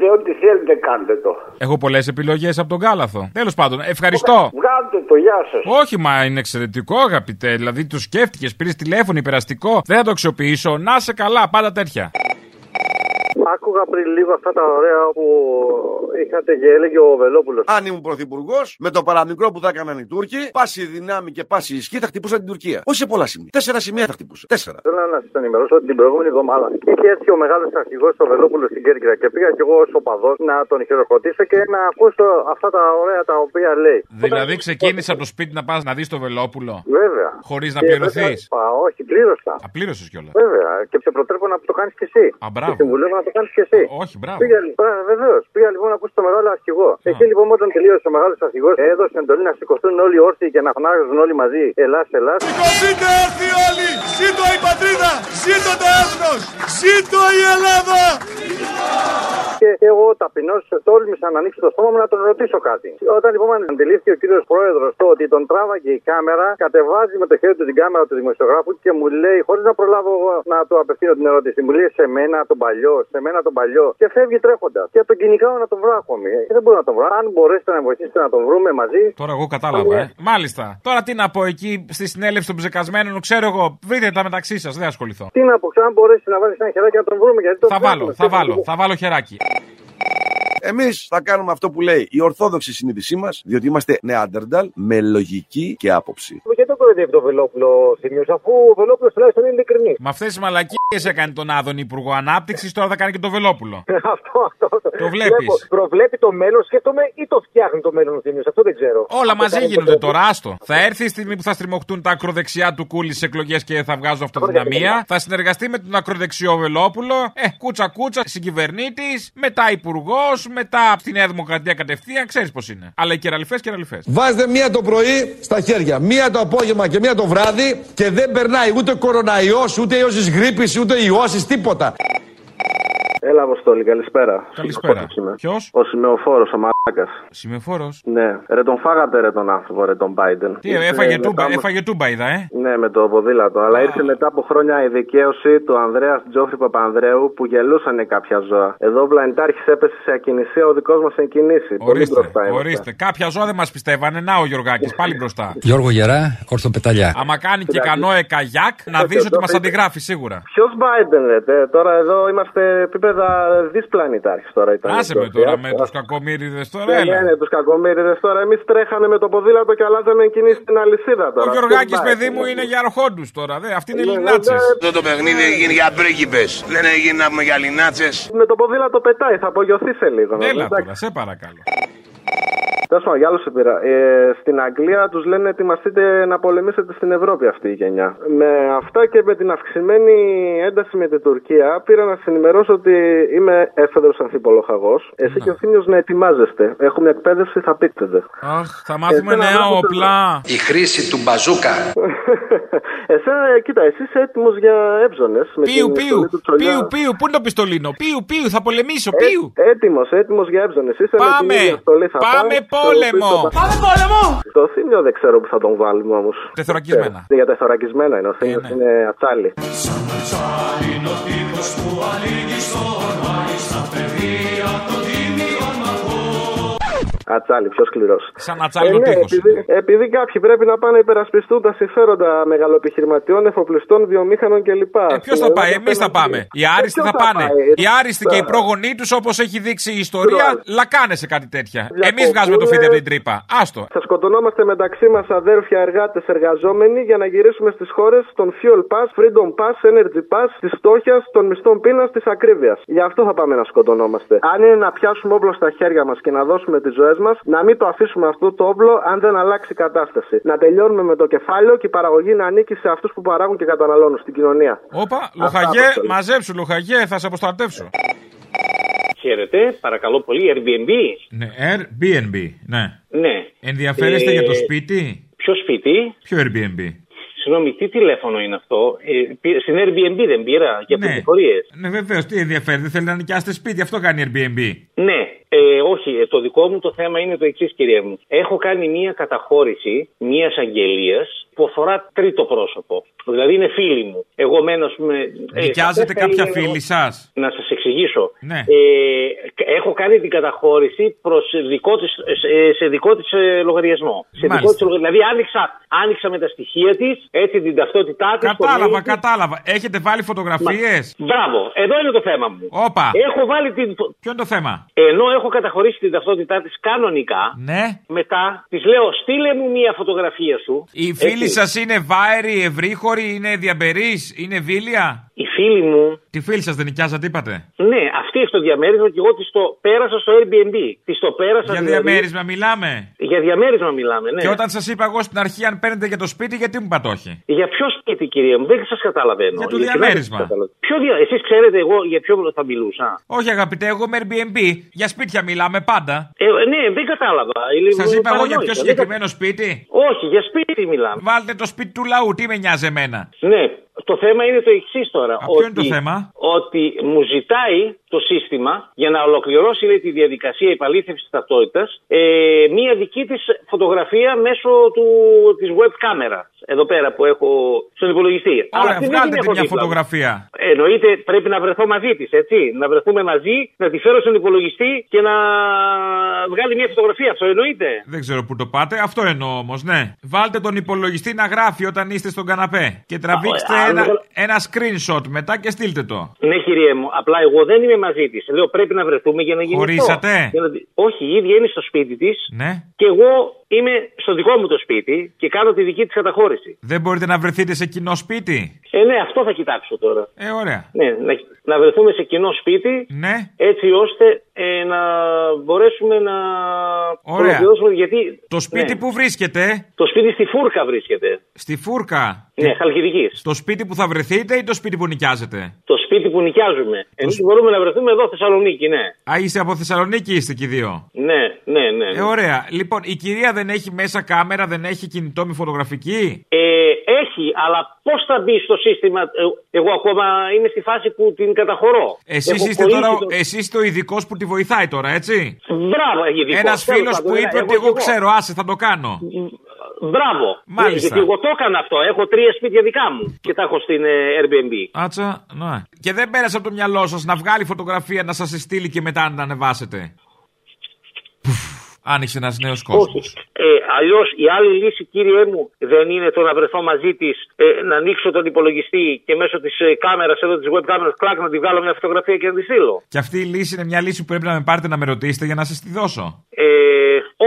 [SPEAKER 11] Όπως θέλετε, ό,τι θέλετε κάντε το.
[SPEAKER 3] Έχω πολλές επιλογές από τον Κάλαθο. Τέλος πάντων, ευχαριστώ.
[SPEAKER 11] Βγάλτε το, γεια σας.
[SPEAKER 3] Όχι, μα είναι εξαιρετικό, αγαπητέ. Δηλαδή, το σκέφτηκες, πήρες τηλέφωνο υπεραστικό. Δεν θα το αξιοποιήσω. Να σε καλά, πάντα τέτοια.
[SPEAKER 12] Άκουγα πριν λίγο αυτά τα ωραία που είχατε και έλεγε ο Βελόπουλος.
[SPEAKER 13] Αν ήμουν πρωθυπουργός, με το παραμικρό που θα έκαναν οι Τούρκοι, πάση δυνάμει και πάση ισχύ θα χτυπούσαν την Τουρκία. Όχι σε πολλά σημεία. Τέσσερα σημεία θα χτυπούσε. Τέσσερα.
[SPEAKER 12] Θέλω να σας ενημερώσω ότι την προηγούμενη εβδομάδα είχε έρθει ο μεγάλος αρχηγός ο Βελόπουλος στην Κέρκυρα και πήγα κι εγώ ως οπαδός να τον χειροκροτήσω και να ακούσω αυτά τα ωραία τα οποία λέει.
[SPEAKER 3] Δηλαδή, ξεκίνησε από το σπίτι να πας να δεις το Βελόπουλο;
[SPEAKER 12] Βέβαια.
[SPEAKER 3] Χωρίς να
[SPEAKER 12] Και
[SPEAKER 3] πληρωθείς;
[SPEAKER 12] βέβαια- Α, όχι, πλήρωσα.
[SPEAKER 3] Απλήρωσε κιόλας.
[SPEAKER 12] Βέβαια. Και σε προτρέπω να το κάνεις κι εσύ.
[SPEAKER 3] Α, μπράβο.
[SPEAKER 12] Και συμβουλεύω να το κάνει κι εσύ.
[SPEAKER 3] Όχι, μπράβο.
[SPEAKER 12] Πήγα, βεβαίως. Πήγα λοιπόν να ακούσει το μεγάλο αρχηγό. Εκεί λοιπόν όταν τελείωσε ο μεγάλος αρχηγός, έδωσε εντολή να σηκωθούν όλοι όρθιοι και να φωνάζουν όλοι μαζί Ελλά, Ελλά.
[SPEAKER 14] Σηκωθείτε έρθει όλοι! Ζήτω η πατρίδα! Ζήτω το έθνος! Ζήτω η Ελλάδα!
[SPEAKER 12] Και εγώ ταπεινώ τόλμησα να ανοίξω το στόμα μου να τον ρωτήσω κάτι. Όταν λοιπόν αντιλήφθηκε ο κύριος πρόεδρος το ότι τον τράβαγε η κάμερα, κατεβάζει με το χέρι του την κάμερα του δημοσιογράφου και μου λέει, χωρίς να προλάβω εγώ να του απευθύνω την ερώτηση, μου λέει σε μένα τον παλιό, σε μένα τον παλιό. Και φεύγει τρέχοντας. Και τον κυνηγάω να τον βρω ακόμη. Ε, δεν μπορώ να τον βρω. Αν μπορέσετε να βοηθήσετε να τον βρούμε μαζί.
[SPEAKER 3] Τώρα εγώ κατάλαβα, ε. Μάλιστα. Τώρα τι να πω εκεί στη συνέλευση των ψεκασμένων, ξέρω εγώ. Βρείτε τα μεταξύ σας, δεν ασχοληθώ.
[SPEAKER 12] Τι να πω, αν μπορέσει να βάλει ένα χεράκι να τον βρούμε. Γιατί τον
[SPEAKER 3] Θα βάλω,
[SPEAKER 12] ψάχνουμε.
[SPEAKER 3] θα βάλω, θα βάλω χεράκι.
[SPEAKER 13] Εμείς θα κάνουμε αυτό που λέει η ορθόδοξη συνείδησή μας, διότι είμαστε νεάντερνταλ με λογική και άποψη.
[SPEAKER 12] Γιατί τον κοροϊδεύει το Βελόπουλο Θημίο, αφού ο Βελόπουλος τουλάχιστον είναι ειλικρινής.
[SPEAKER 3] Με αυτές τι μαλακίες έκανε τον Άδων Υπουργό Ανάπτυξης, τώρα θα κάνει και το Βελόπουλο.
[SPEAKER 12] αυτό, αυτό.
[SPEAKER 3] Το βλέπεις.
[SPEAKER 12] Προβλέπει το μέλλον, σκέφτομαι, ή το φτιάχνει το μέλλον ο Θημίο, αυτό δεν ξέρω.
[SPEAKER 3] Όλα
[SPEAKER 12] Αυτό
[SPEAKER 3] μαζί
[SPEAKER 12] κάνει
[SPEAKER 3] γίνονται
[SPEAKER 12] το
[SPEAKER 3] τώρα, άστο. Θα έρθει η στιγμή που θα στριμωχτούν τα ακροδεξιά του κούλι στι εκλογές και θα βγάζουν αυτοδυναμία. Θα συνεργαστεί με τον ακροδεξιό Βελόπουλο. Ε, κούτσα κούτσα, συγκυβερνήτης, μετά υπουργός, μετά από τη Νέα Δημοκρατία κατευθείαν, ξέρεις πώς είναι. Αλλά οι κεραλιφές κεραλιφές.
[SPEAKER 15] Βάζετε μία το πρωί στα χέρια, μία το απόγευμα και μία το βράδυ και δεν περνάει ούτε κοροναϊός, ούτε ιός της γρήπης, ούτε ιώσεις, τίποτα.
[SPEAKER 12] Έλα, Αποστόλη, καλησπέρα.
[SPEAKER 3] Καλησπέρα.
[SPEAKER 12] Είμαι.
[SPEAKER 3] Ποιος;
[SPEAKER 12] Ο σημεοφόρος, ο μαλάκας
[SPEAKER 9] μαλάκα.
[SPEAKER 3] Σημεφόρο.
[SPEAKER 9] Ναι, ρε τον φάγατε ρε τον άνθρωπο, ρε τον Biden.
[SPEAKER 3] Τι,
[SPEAKER 9] Ήρθε
[SPEAKER 3] έφαγε
[SPEAKER 9] μετά
[SPEAKER 3] τούμπα,
[SPEAKER 9] από-
[SPEAKER 3] έφαγε τούμπα, είδα, ε;
[SPEAKER 9] Ναι, με το ποδήλατο. Αλλά ήρθε μετά από χρόνια η δικαίωση του Ανδρέας Τζόφρι Παπανδρέου που γελούσαν κάποια ζώα. Εδώ ο πλανητάρχη έπεσε σε ακινησία, ο δικός μας σε κινήσει. Πολύ
[SPEAKER 3] Ορίστε,
[SPEAKER 9] μπροστά είμαστε.
[SPEAKER 3] ορίστε. Κάποια ζώα δεν μας πιστεύανε. Να ο Γιωργάκης, πάλι μπροστά.
[SPEAKER 16] Γιώργο Γερά, ορθοπεταλιά.
[SPEAKER 3] Άμα κάνει και κανόε καγιάκ, να δεις ότι μας αντιγράφει σίγουρα.
[SPEAKER 9] Ποιος Biden, λέτε. Τώρα εδώ είμαστε επίπεδα δυσπλανητάρχη τώρα. Ήταν
[SPEAKER 3] Άσε με
[SPEAKER 9] αυτό.
[SPEAKER 3] τώρα
[SPEAKER 9] Ε,
[SPEAKER 3] με τους κακομίριδε τώρα,
[SPEAKER 9] Ναι,
[SPEAKER 3] έλα.
[SPEAKER 9] ναι, ναι, τους κακομίριδε τώρα. Εμείς τρέχανε με το ποδήλατο και αλλάζαμε κινήσει στην αλυσίδα τώρα.
[SPEAKER 3] Ο Γιωργάκης,
[SPEAKER 9] Ποιος
[SPEAKER 3] παιδί
[SPEAKER 9] Biden,
[SPEAKER 3] μου,
[SPEAKER 9] ε;
[SPEAKER 3] είναι για αρχόντους τώρα. Δε. Αυτοί είναι
[SPEAKER 9] Ναι,
[SPEAKER 3] Ελληνάτσε.
[SPEAKER 9] ναι,
[SPEAKER 17] Αυτό το παιχνίδι έγινε για πρίγκιπες. Δεν έγινε να πούμε για λινάτσες.
[SPEAKER 9] Με το ποδήλατο πετάει, θα απογειωθεί σε λίγο.
[SPEAKER 3] Έλα
[SPEAKER 9] νομίζω.
[SPEAKER 3] τώρα, σε παρακαλώ.
[SPEAKER 9] Τέλος πάντων, για άλλο σε πήρα. Ε, στην Αγγλία τους λένε ετοιμαστείτε να πολεμήσετε στην Ευρώπη αυτή η γενιά. Με αυτά και με την αυξημένη ένταση με την Τουρκία, πήρα να σας ενημερώσω ότι είμαι έφεδρος αμφιπολοχαγό. Εσύ και ο Θήμιος να ετοιμάζεστε. Έχουμε εκπαίδευση, θα πείτε.
[SPEAKER 3] Αχ, θα μάθουμε
[SPEAKER 9] Εσένα
[SPEAKER 3] νέα
[SPEAKER 9] βλέπω το-
[SPEAKER 3] όπλα.
[SPEAKER 16] Η χρήση του μπαζούκα.
[SPEAKER 9] Εσένα, ε, κοίτα, εσύ είσαι έτοιμος για έψονες.
[SPEAKER 3] Πίου, πίου, πίου, πίου, πού είναι το πιστολίνο; Πίου, πίου, θα πολεμήσω, πίου.
[SPEAKER 9] Έτοιμος, έτοιμος για έψονες. Είσαι με την
[SPEAKER 3] Πάμε,
[SPEAKER 9] ίδια στολή θα
[SPEAKER 3] πάμε
[SPEAKER 9] πας,
[SPEAKER 3] πόλεμο.
[SPEAKER 9] στο πίσω θα-
[SPEAKER 3] Πάμε πόλεμο.
[SPEAKER 9] Το θύμιο δεν ξέρω που θα τον βάλουμε όμως.
[SPEAKER 3] Τεθωρακισμένα.
[SPEAKER 9] Για τεθωρακισμένα είναι. Ο θύμιος είναι ατσάλι.
[SPEAKER 14] Είναι ο τύπος που ανοίγει στο ορμάι στα παιδεία των τίμιων μαχών.
[SPEAKER 9] Ατσάλι, πιο σκληρός.
[SPEAKER 3] Σαν ατσάλι ο
[SPEAKER 9] ναι,
[SPEAKER 3] τείχος.
[SPEAKER 9] επειδή, επειδή κάποιοι πρέπει να πάνε να υπερασπιστούν τα συμφέροντα μεγαλοεπιχειρηματιών, εφοπλιστών, βιομήχανων κλπ.
[SPEAKER 3] Ποιος θα πάει, εμείς θα πάμε. Οι άριστοι
[SPEAKER 9] ποιος
[SPEAKER 3] θα
[SPEAKER 9] θα
[SPEAKER 3] πάνε.
[SPEAKER 9] πάει,
[SPEAKER 3] Οι άριστοι και οι πρόγονοί τους, όπως έχει δείξει η ιστορία, λακάνε σε κάτι τέτοια. Εμείς
[SPEAKER 9] Διακοπούν,
[SPEAKER 3] βγάζουμε το φίδι
[SPEAKER 9] ε,
[SPEAKER 3] από την τρύπα. Άστο.
[SPEAKER 9] Θα σκοτωνόμαστε μεταξύ μας αδέρφια εργάτες εργαζόμενοι για να γυρίσουμε στις χώρες των Fuel Pass, Freedom Pass, Energy Pass, της φτώχειας, των μισθών πείνας, της ακρίβειας. Γι' αυτό θα πάμε να σκοτωνόμαστε. Αν είναι να πιάσουμε όπλο στα χέρια μας και να δώσουμε τις ζωές μας, να μην το αφήσουμε αυτό το όπλο αν δεν αλλάξει η κατάσταση. Να τελειώνουμε με το κεφάλαιο και η παραγωγή να ανήκει σε αυτούς που παράγουν και καταναλώνουν στην κοινωνία.
[SPEAKER 3] Όπα, λοχαγέ, μαζέψου, λοχαγέ, θα σε αποστρατεύσω.
[SPEAKER 18] Χαίρετε, παρακαλώ πολύ, Airbnb.
[SPEAKER 3] Ναι, Airbnb, ναι.
[SPEAKER 18] Ναι.
[SPEAKER 3] Ενδιαφέρεστε
[SPEAKER 18] Ε,
[SPEAKER 3] για το σπίτι;
[SPEAKER 18] Ποιο σπίτι,
[SPEAKER 3] Ποιο Airbnb;
[SPEAKER 18] Συγγνώμη, τι τηλέφωνο είναι αυτό; Ε, πή- στην Airbnb δεν πήρα για
[SPEAKER 3] Ναι.
[SPEAKER 18] πληροφορίες.
[SPEAKER 3] Ναι, βεβαίως, τι ενδιαφέρει, δεν θέλετε να νοικιάσετε σπίτι, αυτό κάνει Airbnb.
[SPEAKER 18] Ναι, ε, όχι, ε, το δικό μου το θέμα είναι το εξής, κυρία μου. Έχω κάνει μία καταχώρηση μια αγγελίας που αφορά τρίτο πρόσωπο. Δηλαδή είναι φίλη μου. Εγώ μένω, ας πούμε. ε,
[SPEAKER 3] Νοικιάζετε
[SPEAKER 18] θα
[SPEAKER 3] κάποια
[SPEAKER 18] είναι-
[SPEAKER 3] φίλη σας;
[SPEAKER 18] Να σας εξηγήσω.
[SPEAKER 3] Ναι.
[SPEAKER 18] Ε, έχω κάνει την καταχώρηση προς δικό της, σε, σε δικό της λογαριασμό. Σε
[SPEAKER 3] Μάλιστα.
[SPEAKER 18] δικό της, λογα- δηλαδή άνοιξα, άνοιξα με τα στοιχεία της, έτσι την ταυτότητά της.
[SPEAKER 3] Κατάλαβα, κατάλαβα. Έχετε βάλει φωτογραφίες;
[SPEAKER 18] Μπράβο, εδώ είναι το θέμα μου.
[SPEAKER 3] Όπα.
[SPEAKER 18] Έχω βάλει την.
[SPEAKER 3] Ποιο είναι το θέμα;
[SPEAKER 18] Ενώ έχω καταχωρήσει την ταυτότητά της κανονικά,
[SPEAKER 3] Ναι.
[SPEAKER 18] μετά της λέω στείλε μου μία φωτογραφία σου.
[SPEAKER 3] Οι φίλοι σας είναι βάεροι, ευρύχωροι, είναι διαμπερείς, είναι βίλια;
[SPEAKER 18] Οι φίλοι μου.
[SPEAKER 3] Τη φίλη σας δεν νοικιάζατε, είπατε;
[SPEAKER 18] Ναι, αυτή έχει το διαμέρισμα και εγώ τη το πέρασα στο Airbnb. Της το πέρασα
[SPEAKER 3] Για
[SPEAKER 18] δηλαδή-
[SPEAKER 3] διαμέρισμα μιλάμε;
[SPEAKER 18] Για διαμέρισμα μιλάμε, ναι.
[SPEAKER 3] Και όταν σας είπα εγώ στην αρχή, αν παίρνετε για το σπίτι, γιατί μου είπατε όχι.
[SPEAKER 18] Για ποιο σπίτι, κυρία μου, δεν σας καταλαβαίνω.
[SPEAKER 3] Για το
[SPEAKER 18] Ειλικρινά
[SPEAKER 3] διαμέρισμα.
[SPEAKER 18] δεν σας καταλαβαίνω. Ποιο δια... Εσείς ξέρετε εγώ για ποιο θα μιλούσα;
[SPEAKER 3] Όχι, αγαπητέ, εγώ με Airbnb. Για σπίτια μιλάμε πάντα.
[SPEAKER 18] Ε, ναι, δεν κατάλαβα.
[SPEAKER 3] Σας είπα εγώ για πιο
[SPEAKER 18] Παρανόησα, δεν
[SPEAKER 3] συγκεκριμένο σπίτι;
[SPEAKER 18] Όχι, για σπίτι μιλάμε.
[SPEAKER 3] Βάλτε το σπίτι του λαού, τι με νοιάζει εμένα;
[SPEAKER 18] Ναι, το θέμα είναι το εξής τώρα.
[SPEAKER 3] ποιο είναι το θέμα;
[SPEAKER 18] Ότι μου ζητάει το σύστημα για να ολοκληρώσει λέει, τη διαδικασία επαλήθευσης ταυτότητας ε, μία δική της φωτογραφία μέσω του, της web κάμερα. Εδώ πέρα που έχω στον υπολογιστή. Αλλά
[SPEAKER 3] Ωραία,
[SPEAKER 18] αυτή δεν
[SPEAKER 3] βγάλτε
[SPEAKER 18] την
[SPEAKER 3] τη
[SPEAKER 18] έχω
[SPEAKER 3] μια
[SPEAKER 18] δίπλα μου.
[SPEAKER 3] φωτογραφία.
[SPEAKER 18] Εννοείται πρέπει να βρεθώ μαζί της, έτσι. Να βρεθούμε μαζί, να τη φέρω στον υπολογιστή και να βγάλει μια φωτογραφία. Αυτό εννοείται.
[SPEAKER 3] Δεν ξέρω που το πάτε, αυτό εννοώ όμως, ναι. Βάλτε τον υπολογιστή να γράφει όταν είστε στον καναπέ. Και τραβήξτε
[SPEAKER 18] Α,
[SPEAKER 3] ένα,
[SPEAKER 18] α,
[SPEAKER 3] ένα screenshot μετά και στείλτε το.
[SPEAKER 18] Ναι, κυρία μου, απλά εγώ δεν είμαι μαζί της. Λέω πρέπει να βρεθούμε για να γίνει.
[SPEAKER 3] Χωρίσατε;
[SPEAKER 18] αυτό. Για να δει- Όχι, η ίδια είναι στο σπίτι της
[SPEAKER 3] Ναι.
[SPEAKER 18] και εγώ είμαι στο δικό μου το σπίτι και κάνω τη δική της καταχώρηση.
[SPEAKER 3] Δεν μπορείτε να βρεθείτε σε κοινό σπίτι;
[SPEAKER 18] Ε, ναι, αυτό θα κοιτάξω τώρα.
[SPEAKER 3] Ε, ωραία.
[SPEAKER 18] Ναι, να, να βρεθούμε σε κοινό σπίτι.
[SPEAKER 3] Ναι.
[SPEAKER 18] Έτσι ώστε ε, να μπορέσουμε να.
[SPEAKER 3] Ωραία.
[SPEAKER 18] ολοκληρώσουμε, Γιατί.
[SPEAKER 3] Το σπίτι
[SPEAKER 18] ναι.
[SPEAKER 3] που βρίσκεται;
[SPEAKER 18] Το σπίτι στη Φούρκα βρίσκεται.
[SPEAKER 3] Στη Φούρκα.
[SPEAKER 18] Ναι, Χαλκιδικής.
[SPEAKER 3] Στο σπίτι που θα βρεθείτε ή το σπίτι που νοικιάζετε;
[SPEAKER 18] Το σπίτι που νοικιάζουμε. Εμείς μπορούμε να βρεθούμε εδώ, Θεσσαλονίκη, ναι.
[SPEAKER 3] Α, είστε από Θεσσαλονίκη, είστε και οι δύο.
[SPEAKER 18] Ναι, ναι, ναι.
[SPEAKER 3] Ε, ωραία. Λοιπόν, η κυρία δεν έχει μέσα κάμερα, δεν έχει κινητό με φωτογραφική;
[SPEAKER 18] Ε, έχει, υπάρχει, αλλά πώς θα μπει στο σύστημα. ε, Εγώ ακόμα είμαι στη φάση που την καταχωρώ.
[SPEAKER 3] Εσείς
[SPEAKER 18] Έχω
[SPEAKER 3] είστε
[SPEAKER 18] κολλήσει
[SPEAKER 3] τώρα,
[SPEAKER 18] το-
[SPEAKER 3] εσείς είστε ο ειδικός που τη βοηθάει τώρα, έτσι;
[SPEAKER 18] Μπράβο, ειδικός.
[SPEAKER 3] Ένας
[SPEAKER 18] Τέλος
[SPEAKER 3] φίλος
[SPEAKER 18] πάντων,
[SPEAKER 3] που
[SPEAKER 18] ε,
[SPEAKER 3] είπε
[SPEAKER 18] εγώ
[SPEAKER 3] ότι εγώ
[SPEAKER 18] κι εγώ.
[SPEAKER 3] ξέρω, άσε θα το κάνω.
[SPEAKER 18] Μπράβο.
[SPEAKER 3] Μάλιστα.
[SPEAKER 18] Ναι, γιατί εγώ το έκανα αυτό. Έχω τρία σπίτια δικά μου και τα έχω στην ε, Airbnb.
[SPEAKER 3] Άτσα, ναι. Και δεν πέρασε από το μυαλό σας να βγάλει φωτογραφία να σας στείλει και μετά να την ανεβάσετε; Πουφ, Άνοιξε ένας νέος κόσμος.
[SPEAKER 18] Ε, Αλλιώς η άλλη λύση, κύριε μου, δεν είναι το να βρεθώ μαζί της, ε, να ανοίξω τον υπολογιστή και μέσω της ε, κάμερας, εδώ της web κάμερας, κλακ να τη βγάλω μια φωτογραφία και να τη στείλω.
[SPEAKER 3] Και αυτή η λύση είναι μια λύση που πρέπει να με πάρετε να με ρωτήσετε για να σας τη δώσω;
[SPEAKER 18] Ε,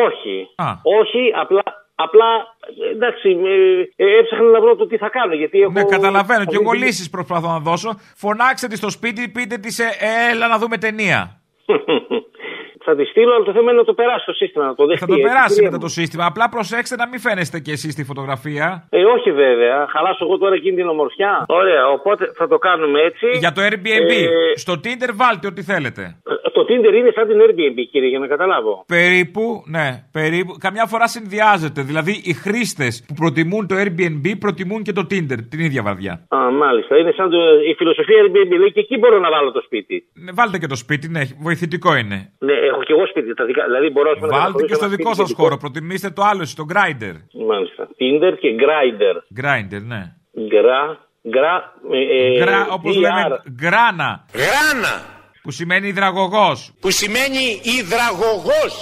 [SPEAKER 18] όχι.
[SPEAKER 3] Α.
[SPEAKER 18] Όχι, απλά. Απλά, ε, εντάξει, ε, ε, έψαχνα να βρω το τι θα κάνω. Γιατί έχω...
[SPEAKER 3] Ναι, καταλαβαίνω. Και εγώ
[SPEAKER 18] αυτή τη-
[SPEAKER 3] λύσεις προσπαθώ να δώσω. Φωνάξτε τη στο σπίτι, πείτε της, ε, έλα να δούμε ταινία.
[SPEAKER 18] θα τη στείλω, αλλά το θέμα είναι να το περάσει το σύστημα, να το δεχτεί.
[SPEAKER 3] Θα το
[SPEAKER 18] έτσι,
[SPEAKER 3] περάσει
[SPEAKER 18] κυρία
[SPEAKER 3] μετά
[SPEAKER 18] μου.
[SPEAKER 3] το σύστημα. Απλά προσέξτε να μην φαίνεστε κι εσείς στη φωτογραφία.
[SPEAKER 18] Ε, όχι βέβαια. Χαλάσω εγώ τώρα εκείνη την ομορφιά. Ωραία, οπότε θα το κάνουμε έτσι.
[SPEAKER 3] Για το Airbnb.
[SPEAKER 18] Ε,
[SPEAKER 3] Στο Tinder βάλτε ό,τι θέλετε.
[SPEAKER 18] το Tinder είναι σαν την Airbnb, κύριε, για να καταλάβω.
[SPEAKER 3] Περίπου, ναι, περίπου. Καμιά φορά συνδυάζεται. Δηλαδή οι χρήστες που προτιμούν το Airbnb προτιμούν και το Tinder την ίδια βαρδιά.
[SPEAKER 18] Α, μάλιστα. Είναι σαν το, η φιλοσοφία Airbnb. Λέει και εκεί μπορώ να βάλω το σπίτι.
[SPEAKER 3] Ναι, βάλτε και το σπίτι, ναι, βοηθητικό είναι.
[SPEAKER 18] Ναι, έχω και εγώ σπίτι. Τα δικά, δηλαδή μπορώ ας πούμε, να
[SPEAKER 3] Βάλτε
[SPEAKER 18] καθορίσω
[SPEAKER 3] και στο
[SPEAKER 18] ένα
[SPEAKER 3] δικό
[SPEAKER 18] σπίτι
[SPEAKER 3] σας
[SPEAKER 18] δικό.
[SPEAKER 3] χώρο. Προτιμήστε το άλλο, εσείς, το Grindr.
[SPEAKER 18] Μάλιστα. Tinder και Grindr.
[SPEAKER 3] Grindr, ναι.
[SPEAKER 18] Γκρα. Γκρα. Ε,
[SPEAKER 3] Γκρα, όπως
[SPEAKER 18] GR.
[SPEAKER 3] λέμε, γκράνα.
[SPEAKER 17] Γράνα.
[SPEAKER 3] Που σημαίνει υδραγωγός.
[SPEAKER 17] Που σημαίνει υδραγωγός.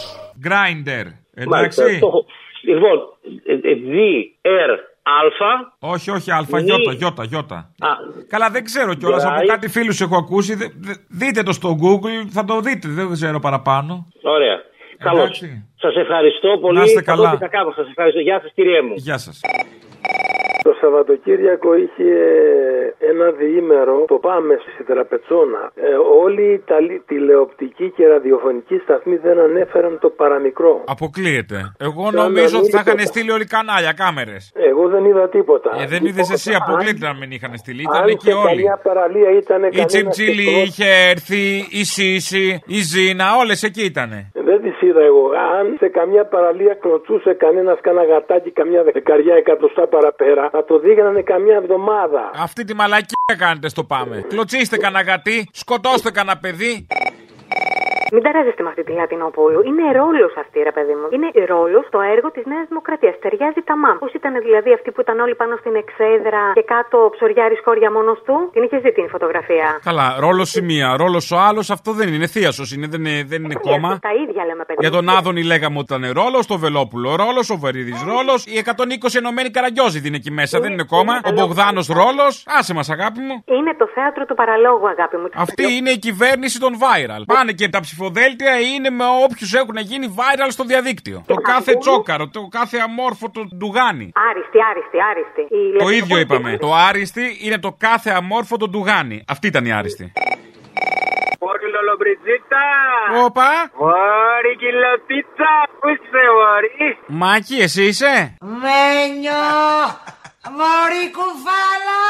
[SPEAKER 3] Grindr.
[SPEAKER 18] Μάλιστα,
[SPEAKER 3] Εντάξει.
[SPEAKER 18] το έχω. Λοιπόν, ε, ε, G, R, Α.
[SPEAKER 3] Όχι, όχι, αλφα,
[SPEAKER 18] Νι-
[SPEAKER 3] γιώτα, γιώτα, γιώτα.
[SPEAKER 18] Α,
[SPEAKER 3] Καλά, δεν ξέρω κιόλας. Από
[SPEAKER 18] Drive.
[SPEAKER 3] κάτι φίλους έχω ακούσει. Δε- δε- δείτε το στο Google, θα το δείτε. Δεν ξέρω παραπάνω.
[SPEAKER 18] Ωραία. Καλώς. Σας ευχαριστώ πολύ.
[SPEAKER 3] Να είστε
[SPEAKER 18] Θα δω
[SPEAKER 3] καλά.
[SPEAKER 18] τι θα κάνω. Σας ευχαριστώ. Γεια σας, κύριε μου.
[SPEAKER 3] Γεια σας.
[SPEAKER 19] Το Σαββατοκύριακο είχε ένα διήμερο, το πάμε στη Τραπετσόνα. Ε, όλοι οι Ιταλοί τηλεοπτικοί και ραδιοφωνικοί σταθμοί δεν ανέφεραν το παραμικρό.
[SPEAKER 3] Αποκλείεται. Εγώ
[SPEAKER 19] Σαν
[SPEAKER 3] νομίζω
[SPEAKER 19] να
[SPEAKER 3] ότι
[SPEAKER 19] μην
[SPEAKER 3] θα είχαν
[SPEAKER 19] τίποτα.
[SPEAKER 3] στείλει όλοι κανάλια, κάμερες.
[SPEAKER 19] Εγώ δεν είδα τίποτα.
[SPEAKER 3] Ε, δεν είδες
[SPEAKER 19] Τίποτα.
[SPEAKER 3] εσύ,
[SPEAKER 19] Αν-
[SPEAKER 3] αποκλείεται να μην είχαν στείλει.
[SPEAKER 19] αν
[SPEAKER 3] Ήταν εκεί
[SPEAKER 19] σε
[SPEAKER 3] όλοι.
[SPEAKER 19] καμιά παραλία ήταν
[SPEAKER 3] Η Τσιμτσίλη είχε έρθει, η Σίση, η Ζήνα, όλες εκεί ήτανε.
[SPEAKER 19] Δεν τι είδα εγώ. Αν σε καμιά παραλία κλωτσούσε κανένας κάνα γατάκι, καμιά δεκαριά εκατοστά παραπέρα, θα το δίγανε καμιά εβδομάδα.
[SPEAKER 3] Αυτή τη μαλακία κάνετε στο πάμε. Κλωτσίστε κανένα γατί, σκοτώστε κανένα παιδί.
[SPEAKER 8] Μην ταράζεστε με αυτή τη Λατινοπούλου. Είναι ρόλος αυτή, ρε παιδί μου. Είναι ρόλος στο έργο της Νέας Δημοκρατίας. Ταιριάζει τα μάμ. Πώς ήταν δηλαδή αυτοί που ήταν όλοι πάνω στην εξέδρα και κάτω ψωριάρι χώρια μόνος του; Την είχες δει την φωτογραφία;
[SPEAKER 3] Καλά, ρόλος η μία, ρόλος ο άλλος, αυτό δεν είναι. Είναι θείασος, είναι, δεν είναι, δεν είναι κόμμα.
[SPEAKER 8] Τα ίδια λέμε, παιδί.
[SPEAKER 3] Για τον Άδωνη λέγαμε ότι ήταν ρόλος, το Βελόπουλο ρόλος, ο Βαρύδη ρόλος, οι 120 ενωμένοι καραγκιόζη είναι εκεί μέσα, δεν είναι κόμμα. Ο Μπογδάνος ρόλος, άσε μας αγάπη μου.
[SPEAKER 8] Είναι το θέατρο του παραλόγου, αγάπη μου.
[SPEAKER 3] Αυτή είναι η κυβέρνηση των viral. Πάνε και τα ψηφοδέλτια είναι με όποιους έχουν γίνει viral στο διαδίκτυο. Το κάθε τσόκαρο, το κάθε αμόρφωτο ντουγάνι.
[SPEAKER 8] Άριστη, άριστη, άριστη. Η
[SPEAKER 3] Το
[SPEAKER 8] Λατινοπούλου-
[SPEAKER 3] ίδιο είπαμε. Το άριστη είναι το κάθε αμόρφωτο ντουγάνι. Αυτή ήταν η άριστη.
[SPEAKER 20] Όρκιλο λομπριτζίτα!
[SPEAKER 3] Όπα!
[SPEAKER 20] Μόρι κιλοπίτσα! Πού είσαι, Μόρι;
[SPEAKER 3] Μάκη, εσύ είσαι;
[SPEAKER 20] Μένιο! Μόρι κουφάλα!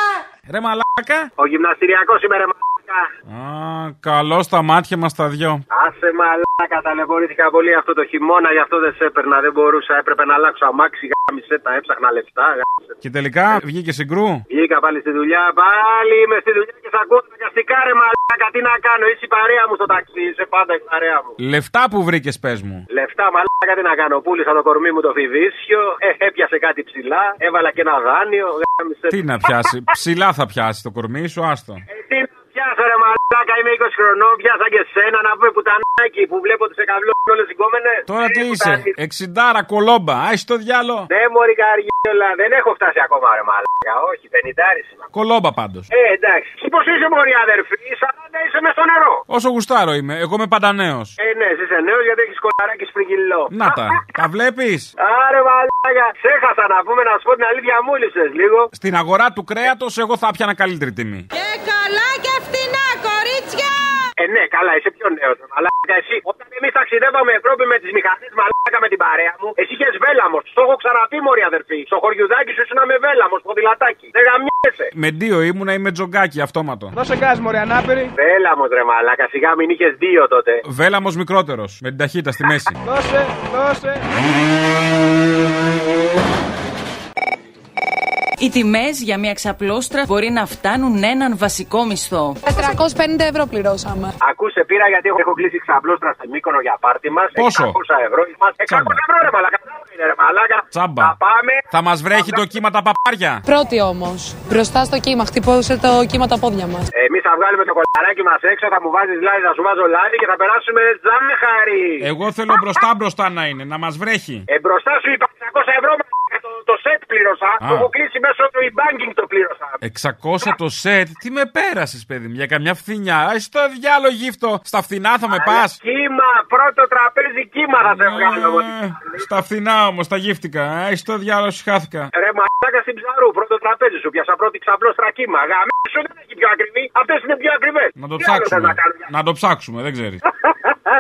[SPEAKER 3] Ρε μαλάκα.
[SPEAKER 20] Ο γυμναστηριακός είμαι ρε μαλάκα.
[SPEAKER 3] Α, καλό στα μάτια μας τα δυο.
[SPEAKER 20] Άσε μαλάκα, ταλαιπωρήθηκα πολύ αυτό το χειμώνα, γι' αυτό δεν σε έπαιρνα, δεν μπορούσα, έπρεπε να αλλάξω αμάξι, γάμισε τα, έψαχνα λεφτά, γάμισε.
[SPEAKER 3] Και τελικά βγήκε συγκρού.
[SPEAKER 20] Βγήκα πάλι στη δουλειά, πάλι είμαι στη δουλειά και σ' ακούω αναγκαστικά ρε μαλάκα, τι να κάνω, είσαι η παρέα μου στο ταξί, είσαι πάντα η παρέα μου.
[SPEAKER 3] Λεφτά που βρήκες, πες μου.
[SPEAKER 20] Λεφτά μαλάκα τι να κάνω, πούλησα το κορμί μου το φιδίσιο, ε, έπιασε κάτι ψηλά, έβαλα και ένα δάνειο, γάμισε.
[SPEAKER 3] Τι να πιάσει. Ψηλά θα πιάσει το κορμί σου, άστο.
[SPEAKER 20] Τι να πιάσω ρε μαλάκα, είμαι 20 χρονών, πιάσα και σένα να πούμε πουτανάκι που βλέπω τις εκαβλώνουν όλες οι κόμενες.
[SPEAKER 3] Τώρα τι είσαι, εξιντάρα κολόμπα, άισε το διάλο.
[SPEAKER 20] Ναι μωρή καριόλα, δεν έχω φτάσει ακόμα ρε μαλάκα, όχι, πενηντάρις είμαι.
[SPEAKER 3] Κολόμπα πάντως.
[SPEAKER 20] Ε, εντάξει. Και πώς είσαι μωρή αδερφή, 40 είσαι μες στο νερό.
[SPEAKER 3] Όσο γουστάρω είμαι, εγώ είμαι πάντα νέος.
[SPEAKER 20] Ε, ναι, εσύ είσαι νέος γιατί έχεις κολαράκι σπριγγυλό.
[SPEAKER 3] Να τα, τα βλέπεις.
[SPEAKER 20] Άρε μαλάκα, ξέχασα να πούμε να σου πω την αλήθεια μου λίγο.
[SPEAKER 3] Στην αγορά του κρέατος, εγώ θα πιανα καλύτερη τιμή.
[SPEAKER 20] Και καλά και φτηνά, κορίτσια! Ε, ναι, καλά, είσαι πιο νέος. Μαλάκα, εσύ. Όταν εμείς ταξιδεύαμε Ευρώπη με τις μηχανές, μαλάκα με την παρέα μου, εσύ είχες βέλαμος. Το έχω ξαναπεί, Μωρή αδερφή. Στο χωριουδάκι σου ήσουν με βέλαμος, ποδηλατάκι. Δεν γαμιέσαι.
[SPEAKER 3] Με δύο ήμουνα ή με τζογκάκι αυτόματο.
[SPEAKER 20] Δώσε γκάζ, Μωρή ανάπηρη; Βέλαμος, ρε μαλάκα, σιγά μην είχες δύο τότε.
[SPEAKER 3] Βέλαμος μικρότερος, με την ταχύτητα στη μέση.
[SPEAKER 20] Δώσε, δώσε.
[SPEAKER 21] Οι τιμές για μια ξαπλώστρα μπορεί να φτάνουν έναν βασικό μισθό.
[SPEAKER 22] 450 ευρώ πληρώσαμε.
[SPEAKER 20] Ακούσε, πήρα γιατί έχω- έχω κλείσει ξαπλώστρα στη Μύκονο για πάρτι μας.
[SPEAKER 3] Πόσο;
[SPEAKER 20] 600 ευρώ. Μας 600 ευρώ, ρε μαλάκα. Είναι, ρε μαλάκα.
[SPEAKER 3] Τσάμπα.
[SPEAKER 20] Θα πάμε.
[SPEAKER 3] Θα μας βρέχει το κύμα τα παπάρια.
[SPEAKER 22] Πρώτη όμως. Μπροστά στο κύμα. Χτυπώσε το κύμα τα πόδια μας.
[SPEAKER 20] Εμείς θα βγάλουμε το κολαράκι μας έξω, θα μου βάζεις λάδι, θα σου βάζω λάδι και θα περάσουμε ζάχαρη.
[SPEAKER 3] Εγώ θέλω μπροστά μπροστά να είναι, να μας βρέχει.
[SPEAKER 20] Ε, μπροστά σου είπα 600 ευρώ μαλάκα, το, το σετ πλήρωσα.
[SPEAKER 3] Α.
[SPEAKER 20] Το έχω κλείσει μέσω του e-banking το πλήρωσα.
[SPEAKER 3] 600 το σετ, τι με πέρασες, παιδί μου, για καμιά φθηνιά. Α το διάλογο γύφτο. Στα φθηνά θα με πας.
[SPEAKER 20] Κύμα, πρώτο τραπέζι κύμα θα σε βγάλω. εγώ.
[SPEAKER 3] Στα φθηνά όμως, τα γύφτηκα. Α το διάλογο, χάθηκα.
[SPEAKER 20] Ρε μαλάκα στην ψαρού, πρώτο τραπέζι σου πιάσα πρώτη ξαπλώστρα κύμα. Γαμίσου δεν έχει πιο ακριβή, αυτές είναι πιο ακριβές.
[SPEAKER 3] Να το ψάξουμε. Να το ψάξουμε, δεν ξέρεις.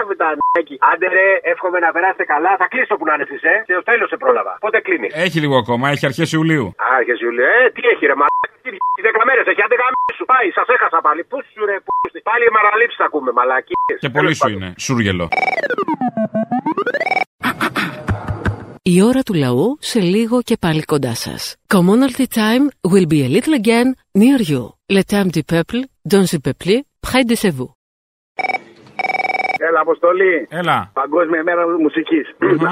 [SPEAKER 20] Πουτανάκι. Άντε ρε, εύχομαι να περάσετε καλά. Θα κλείσω που να είναι εσείς, ε. Σε το τέλος σε πρόλαβα. Πότε κλείνει;
[SPEAKER 3] Έχει λίγο ακόμα, έχει αρχές Ιουλίου.
[SPEAKER 20] Άρχες Ιουλίου. Ε, τι έχει ρε μαλάκα. Τι έχει, Δέκα μέρες έχει. Άντε γαμίσου. Πάει, σας έχασα πάλι. Πού σου ρε, πού σου. Πάλι οι μαραλήψεις θα ακούμε, μαλακίες.
[SPEAKER 3] Και πολύ σου είναι. Σούργελο.
[SPEAKER 2] Η ώρα του λαού σε λίγο και πάλι κοντά σας. Commonalty time will be a little again near you. Le temps du peuple, dans le peuple, près de chez vous.
[SPEAKER 6] Έλα, Αποστολή.
[SPEAKER 3] Έλα.
[SPEAKER 6] Παγκόσμια μέρα μουσικής.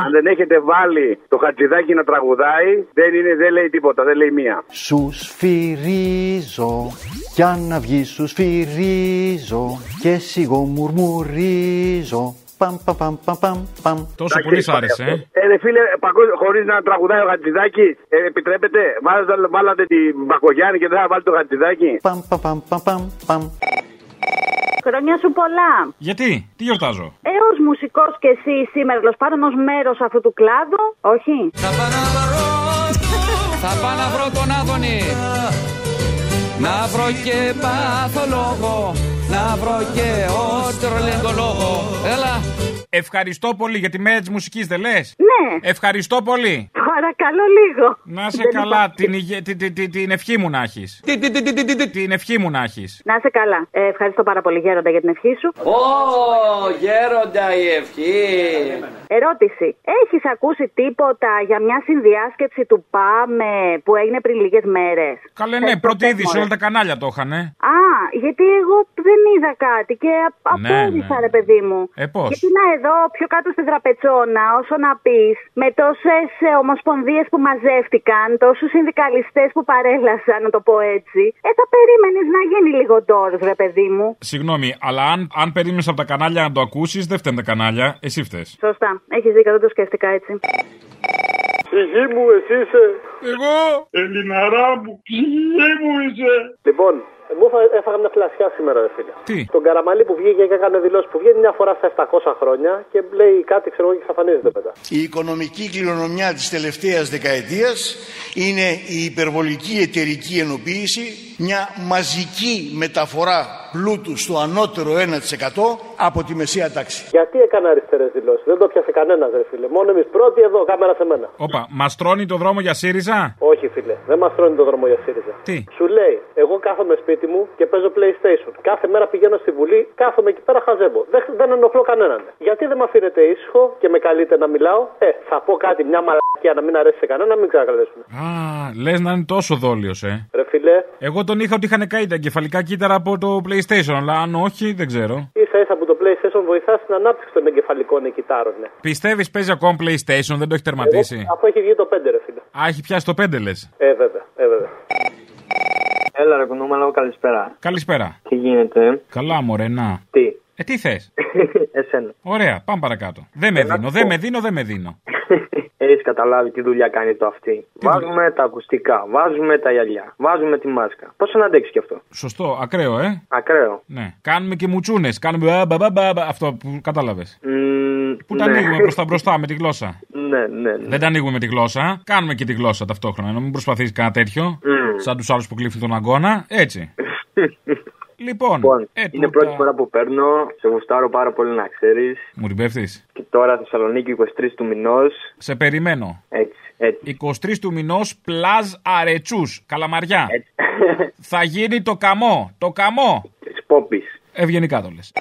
[SPEAKER 6] Αν δεν έχετε βάλει το χατζηδάκι να τραγουδάει, δεν, είναι, δεν λέει τίποτα, δεν λέει μία.
[SPEAKER 23] Σου σφυρίζω, για να βγει σου σφυρίζω και σιγό μουρμουρίζω. Παμ, παμ, παμ, παμ, παμ, παμ.
[SPEAKER 3] Τόσο πολύ σ' άρεσε, ε.
[SPEAKER 6] Ε, ρε φίλε, παγκόσμια, χωρίς να τραγουδάει ο Χατζηδάκη, ε, επιτρέπετε. Βάλατε, βάλατε την Μπακογιάννη και δεν θα βάλει το Χατζηδάκη.
[SPEAKER 23] Παμ, παμ, παμ, παμ, παμ, παμ.
[SPEAKER 24] Χρόνια σου πολλά.
[SPEAKER 3] Γιατί, τι γιορτάζω;
[SPEAKER 24] Ε, ως μουσικός και εσύ σήμερα, τέλος πάντων, ως μέρος αυτού του κλάδου, όχι;
[SPEAKER 25] Θα πάω να βρω τον Άδωνη Να βρω και παθολόγο Να βρω και ότρολεγκολόγο Έλα
[SPEAKER 3] Ευχαριστώ πολύ για τη μέρα της μουσικής, δεν λες;
[SPEAKER 24] Ναι.
[SPEAKER 3] Ευχαριστώ πολύ.
[SPEAKER 24] Παρακαλώ λίγο.
[SPEAKER 3] Να σε
[SPEAKER 24] Δεν
[SPEAKER 3] καλά,
[SPEAKER 24] υπάρχει.
[SPEAKER 3] την, υγε- την, την, την, την ευχή μου να έχεις. Την ευχή μου να έχεις.
[SPEAKER 24] Να είσαι καλά. Ε, ευχαριστώ πάρα πολύ, Γέροντα, για την ευχή σου.
[SPEAKER 25] Ω, γέροντα η ευχή
[SPEAKER 24] Ερώτηση. Έχεις ακούσει τίποτα για μια συνδιάσκεψη του ΠΑΜΕ που έγινε πριν λίγες μέρες;
[SPEAKER 3] Καλέ, ναι, πρώτη είδηση, όλα τα κανάλια το είχαν. ε.
[SPEAKER 24] Α, γιατί εγώ δεν είδα κάτι και α-
[SPEAKER 3] Ναι,
[SPEAKER 24] απόρρισα,
[SPEAKER 3] ναι.
[SPEAKER 24] ρε παιδί μου.
[SPEAKER 3] Ε, πώς;
[SPEAKER 24] Γιατί να εδώ, πιο κάτω στην τραπετσόνα, όσο να πεις, με τόσες ομοσπονδίες που μαζεύτηκαν, τόσους συνδικαλιστές που παρέλασαν, να το πω έτσι, ε, θα περίμενες να γίνει λίγο ντόρο, ρε παιδί μου.
[SPEAKER 3] Συγγνώμη, αλλά αν, αν περίμενες από τα κανάλια να το ακούσεις, δεν φταίνε τα κανάλια. Εσύ φταίει.
[SPEAKER 24] Σωστά. Έχεις δίκιο, δεν το σκέφτηκα έτσι.
[SPEAKER 26] Ψυχή μου, εσύ είσαι.
[SPEAKER 3] Εγώ;
[SPEAKER 26] Ελληναρά μου, ψυχή μου είσαι. Λοιπόν, μου έφα- έφαγα μια φλασιά σήμερα, ρε φίλε.
[SPEAKER 3] Τι;
[SPEAKER 26] Τον Καραμαλή που βγήκε και έκανε δηλώσεις που βγαίνει μια φορά στα 700 χρόνια και λέει κάτι, ξέρω εγώ, και εξαφανίζεται μετά.
[SPEAKER 7] Η οικονομική κληρονομιά της τελευταίας δεκαετίας είναι η υπερβολική εταιρική ενοποίηση, μια μαζική μεταφορά πλούτου στο ανώτερο 1% από τη μεσαία τάξη.
[SPEAKER 26] Γιατί έκανε αριστερές δηλώσεις, δεν το πιάσε κανένας, ρε φίλε. Μόνο εμείς πρώτοι εδώ, κάμερα σε μένα.
[SPEAKER 3] Όπα, μας τρώνει το δρόμο για ΣΥΡΙΖΑ;
[SPEAKER 26] Όχι, φίλε, δεν μας τρώνε το δρόμο για ΣΥΡΙΖΑ.
[SPEAKER 3] Τι;
[SPEAKER 26] Σου λέει, εγώ κάθομαι σπίτι μου και παίζω PlayStation. Κάθε μέρα πηγαίνω στη Βουλή, κάθομαι εκεί πέρα χαζέμπο. Δεν, δεν ενοχλώ κανέναν. Γιατί δεν με αφήνετε ήσυχο και με καλείτε να μιλάω; Ε, θα πω κάτι, μια μαλακία να μην αρέσει σε κανένα, να μην ξανακαλέσουν.
[SPEAKER 3] Α, λες να είναι τόσο δόλιος, ε.
[SPEAKER 26] Ρε φίλε,
[SPEAKER 3] Εγώ τον είχα ότι είχαν καεί τα εγκεφαλικά κύτταρα από το PlayStation, αλλά αν όχι, δεν ξέρω.
[SPEAKER 26] ίσα ίσα που το PlayStation βοηθά στην ανάπτυξη των εγκεφαλικών εκκυτάρων. Ναι.
[SPEAKER 3] Πιστεύεις παίζει ακόμα PlayStation, δεν το έχει τερματίσει;
[SPEAKER 26] Εγώ, αφού έχει βγει το 5, ρε φίλε.
[SPEAKER 3] Α, έχει πιάσει το 5 λες.
[SPEAKER 26] Ε, βέβαια, ε, βέβαια.
[SPEAKER 27] Έλα ρε κουνούμαλο, καλησπέρα.
[SPEAKER 3] Καλησπέρα.
[SPEAKER 27] Τι γίνεται,
[SPEAKER 3] Καλά, μωρέ, να.
[SPEAKER 27] Τι;
[SPEAKER 3] Ε, τι θες;
[SPEAKER 27] Εσένα.
[SPEAKER 3] Ωραία, πάμε παρακάτω. Δεν με
[SPEAKER 27] Ένα
[SPEAKER 3] δίνω,
[SPEAKER 27] πω.
[SPEAKER 3] δεν με δίνω, δεν με δίνω.
[SPEAKER 27] Έχεις καταλάβει τι δουλειά κάνει το αυτή. Βάζουμε τα ακουστικά, βάζουμε τα γυαλιά, βάζουμε τη μάσκα. Πώς να αντέξεις κι αυτό;
[SPEAKER 3] Σωστό, ακραίο, ε.
[SPEAKER 27] Ακραίο.
[SPEAKER 3] Ναι. Κάνουμε και μουτσούνες. Κάνουμε. α, μπα, μπα, μπα, μπα, αυτό που κατάλαβες.
[SPEAKER 27] Μμμ,
[SPEAKER 3] Που τα
[SPEAKER 27] ναι.
[SPEAKER 3] ανοίγουμε προς τα μπροστά με τη γλώσσα;
[SPEAKER 27] Ναι, ναι, ναι.
[SPEAKER 3] Δεν τα ανοίγουμε με τη γλώσσα. Κάνουμε και τη γλώσσα ταυτόχρονα. Να μην προσπαθείς κανένα τέτοιο.
[SPEAKER 27] Μμ.
[SPEAKER 3] Σαν τους άλλους που κλείφουν τον αγώνα. Έτσι. λοιπόν.
[SPEAKER 27] Λοιπόν,
[SPEAKER 3] ε,
[SPEAKER 27] είναι
[SPEAKER 3] τούτα-
[SPEAKER 27] πρώτη φορά που παίρνω. Σε γουστάρω πάρα πολύ να ξέρεις.
[SPEAKER 3] Μου την πέφτεις.
[SPEAKER 27] Και τώρα Θεσσαλονίκη 23 του μηνός.
[SPEAKER 3] Σε περιμένω.
[SPEAKER 27] Έτσι, έτσι.
[SPEAKER 3] 23 του μηνός πλάζ αρετσούς. Καλαμαριά. Θα γίνει το καμό. Το καμό.
[SPEAKER 27] Της Πόπης.
[SPEAKER 3] Ευγενικά το λες.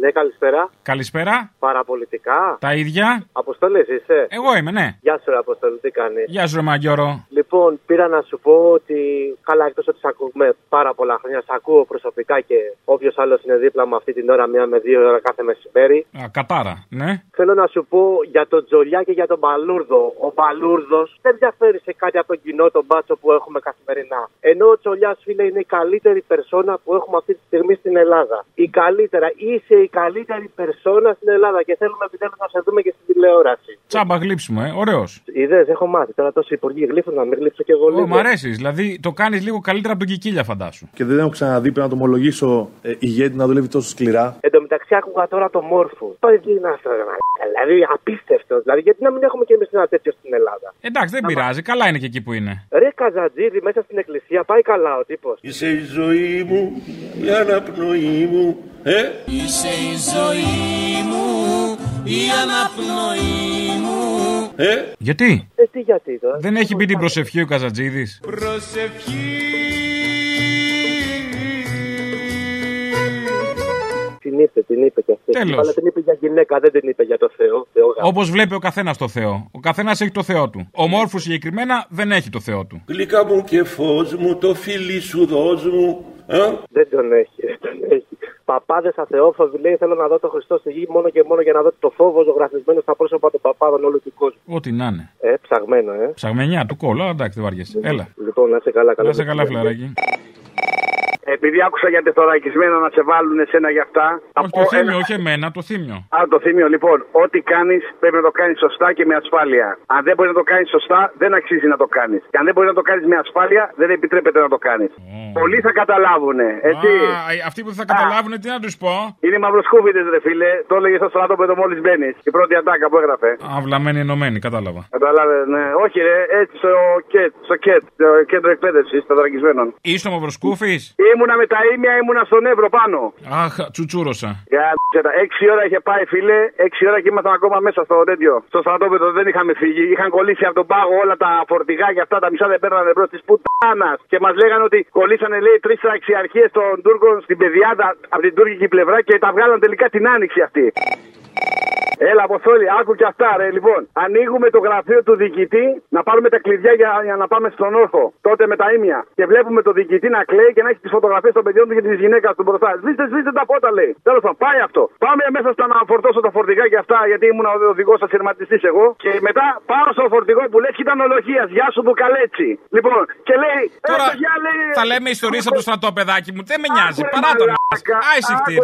[SPEAKER 28] Ναι, καλησπέρα.
[SPEAKER 3] Καλησπέρα.
[SPEAKER 28] Παραπολιτικά.
[SPEAKER 3] Τα ίδια.
[SPEAKER 28] Αποστολή είσαι;
[SPEAKER 3] Εγώ είμαι, ναι.
[SPEAKER 28] Γεια σου, ρε Αποστολή, τι κάνεις;
[SPEAKER 3] Γεια σου, ρε Μαγκιόρο.
[SPEAKER 28] Λοιπόν, πήρα να σου πω ότι καλά, εκτός ότι σε ακούμε πάρα πολλά χρόνια, σε ακούω προσωπικά και όποιος άλλος είναι δίπλα μου αυτή την ώρα, μία με δύο ώρα κάθε μεσημέρι.
[SPEAKER 3] Α, κατάρα, ναι.
[SPEAKER 28] Θέλω να σου πω για τον Τζολιά και για τον Μπαλούρδο. Ο Μπαλούρδος δεν διαφέρει σε κάτι από τον κοινό τον μπάτσο που έχουμε καθημερινά. Ενώ ο Τζολιάς, φίλε, είναι η καλύτερη περσόνα που έχουμε αυτή τη στιγμή στην Ελλάδα. Η καλύτερα. Είσαι η καλύτερη περσόνα στην Ελλάδα και θέλουμε επιτέλους να σε δούμε και στην τηλεόραση.
[SPEAKER 3] Τσάμπα γλύψιμο, ε. Ωραίος.
[SPEAKER 28] Είδε, έχω μάθει τώρα τόσοι υπουργοί γλύφουν να μην γλύψω κι εγώ λίγο.
[SPEAKER 3] Μ' αρέσεις. Δηλαδή το κάνεις λίγο καλύτερα από τον Κικίλια, φαντάσου.
[SPEAKER 29] Και δεν έχω ξαναδεί πρέπει να το ομολογήσω ε, ηγέτη να δουλεύει τόσο σκληρά.
[SPEAKER 28] Εν τω μεταξύ άκουγα τώρα το μόρφο. Το είναι αυτό, ρε μαλάκα. Δηλαδή απίστευτο. Δηλαδή γιατί να μην έχουμε κι εμείς ένα τέτοιο στην Ελλάδα;
[SPEAKER 3] Εντάξει, δεν πειράζει. Καλά είναι και εκεί που είναι.
[SPEAKER 28] Ρε Καζατζίδη μέσα στην εκκλησία πάει καλά ο τύπος.
[SPEAKER 30] Είσαι η ζωή μου, η αναπνοή μου, ε;
[SPEAKER 14] Είσαι η ζωή μου, η αναπνοή μου.
[SPEAKER 29] Ε;
[SPEAKER 3] Γιατί;
[SPEAKER 28] Ε, τι γιατί τώρα;
[SPEAKER 3] Δεν έχει μπει την προσευχή ο Καζατζίδης;
[SPEAKER 28] Την είπε, την είπε και αυτή.
[SPEAKER 3] Τέλος.
[SPEAKER 28] Αλλά την είπε για γυναίκα, δεν την είπε για το Θεό. Θεό γάμο.
[SPEAKER 3] Όπως βλέπει ο καθένας το Θεό. Ο καθένας έχει το Θεό του. Ο μόρφους συγκεκριμένα δεν έχει το Θεό του.
[SPEAKER 30] Γλυκά μου και φως μου, το φίλι σου δώσ' μου. Ε;
[SPEAKER 28] Δεν τον έχει, δεν τον έχει. Παπάδες αθεόφοβοι λέει: Θέλω να δω το Χριστό στη γη μόνο και μόνο για να δω το φόβο ζωγραφισμένο στα πρόσωπα των παπάδων όλου του κόσμου.
[SPEAKER 3] Ό,τι να είναι.
[SPEAKER 28] Ε, ψαγμένο, ε.
[SPEAKER 3] Ψαγμενιά του κόλλου, αλλά εντάξει, δεν βαριέσαι. Έλα.
[SPEAKER 28] Λοιπόν, να είσαι καλά, καλά.
[SPEAKER 3] Να σε καλά, φλαράκι.
[SPEAKER 6] Επειδή άκουσα για τεθωρακισμένα να σε βάλουν εσένα για αυτά. θα
[SPEAKER 3] Όχι
[SPEAKER 6] πω
[SPEAKER 3] το θύμιο,
[SPEAKER 6] ένα-
[SPEAKER 3] όχι εμένα, το θύμιο.
[SPEAKER 6] Α, το θύμιο, λοιπόν. Ό,τι κάνεις πρέπει να το κάνεις σωστά και με ασφάλεια. Αν δεν μπορείς να το κάνεις σωστά, δεν αξίζει να το κάνεις. Και αν δεν μπορείς να το κάνεις με ασφάλεια, δεν επιτρέπεται να το κάνεις. Πολλοί θα καταλάβουν, έτσι.
[SPEAKER 3] Α, αυτοί που δεν θα καταλάβουν, τι να τους πω;
[SPEAKER 6] Είναι μαυροσκούβιδε, ρε φίλε. Το έλεγε στο στράτοπεδο μόλις μπαίνεις. Η πρώτη ατάκα που έγραφε.
[SPEAKER 3] Αυλαμένοι ενωμένοι, κατάλαβα.
[SPEAKER 6] Κατάλαβε, ναι. Όχι, ρε, έτσι στο ΚΕΤ, στο ΚΕΤ, το κέντρο εκπαίδευσης των δραγισμένων.
[SPEAKER 3] Είσαι μαυροσκούφης;
[SPEAKER 6] Ήμουνα με τα ίμια, ήμουνα στον Εύρο πάνω.
[SPEAKER 3] Αχ, τσουτσούρωσα.
[SPEAKER 6] Για τα έξι ώρα είχε πάει, φίλε. Έξι ώρα και ήμασταν ακόμα μέσα στο τέτοιο. Στο στρατόπεδο δεν είχαμε φύγει. Είχαν κολλήσει από τον πάγο όλα τα φορτηγά και αυτά τα μισά δεν παίρνανε μπρος της πουτάνας. Και μας λέγανε ότι κολλήσανε, λέει, τρεις αξιαρχίε των Τούρκων στην πεδιάδα από την τουρκική πλευρά και τα βγάλαν τελικά την άνοιξη αυτή. Έλα, Αποστόλη, άκου και αυτά, ρε. Λοιπόν, ανοίγουμε το γραφείο του διοικητή να πάρουμε τα κλειδιά για, για να πάμε στον όρθο. Τότε με τα ίμια. Και βλέπουμε το διοικητή να κλαίει και να έχει τις φωτογραφίες των παιδιών του και της γυναίκας του μπροστά. Σβήστε, σβήστε τα φώτα, λέει. Τέλος πάντων, πάει αυτό. Πάμε μέσα στα να φορτώσω τα φορτηγά και αυτά, γιατί ήμουν ο οδηγός ασυρματιστή εγώ. Και μετά πάω στο φορτηγό που λε και ήταν ολογία. Γεια σου, Μπουκαλέτσι. Λοιπόν, και λέει.
[SPEAKER 3] Τώρα
[SPEAKER 6] «Ε, παιδιά», λέει,
[SPEAKER 3] θα λέμε ιστορίες από το στρατό, παιδάκι μου. Δεν με νοιάζει. Παρά τον Άισε χτύρι.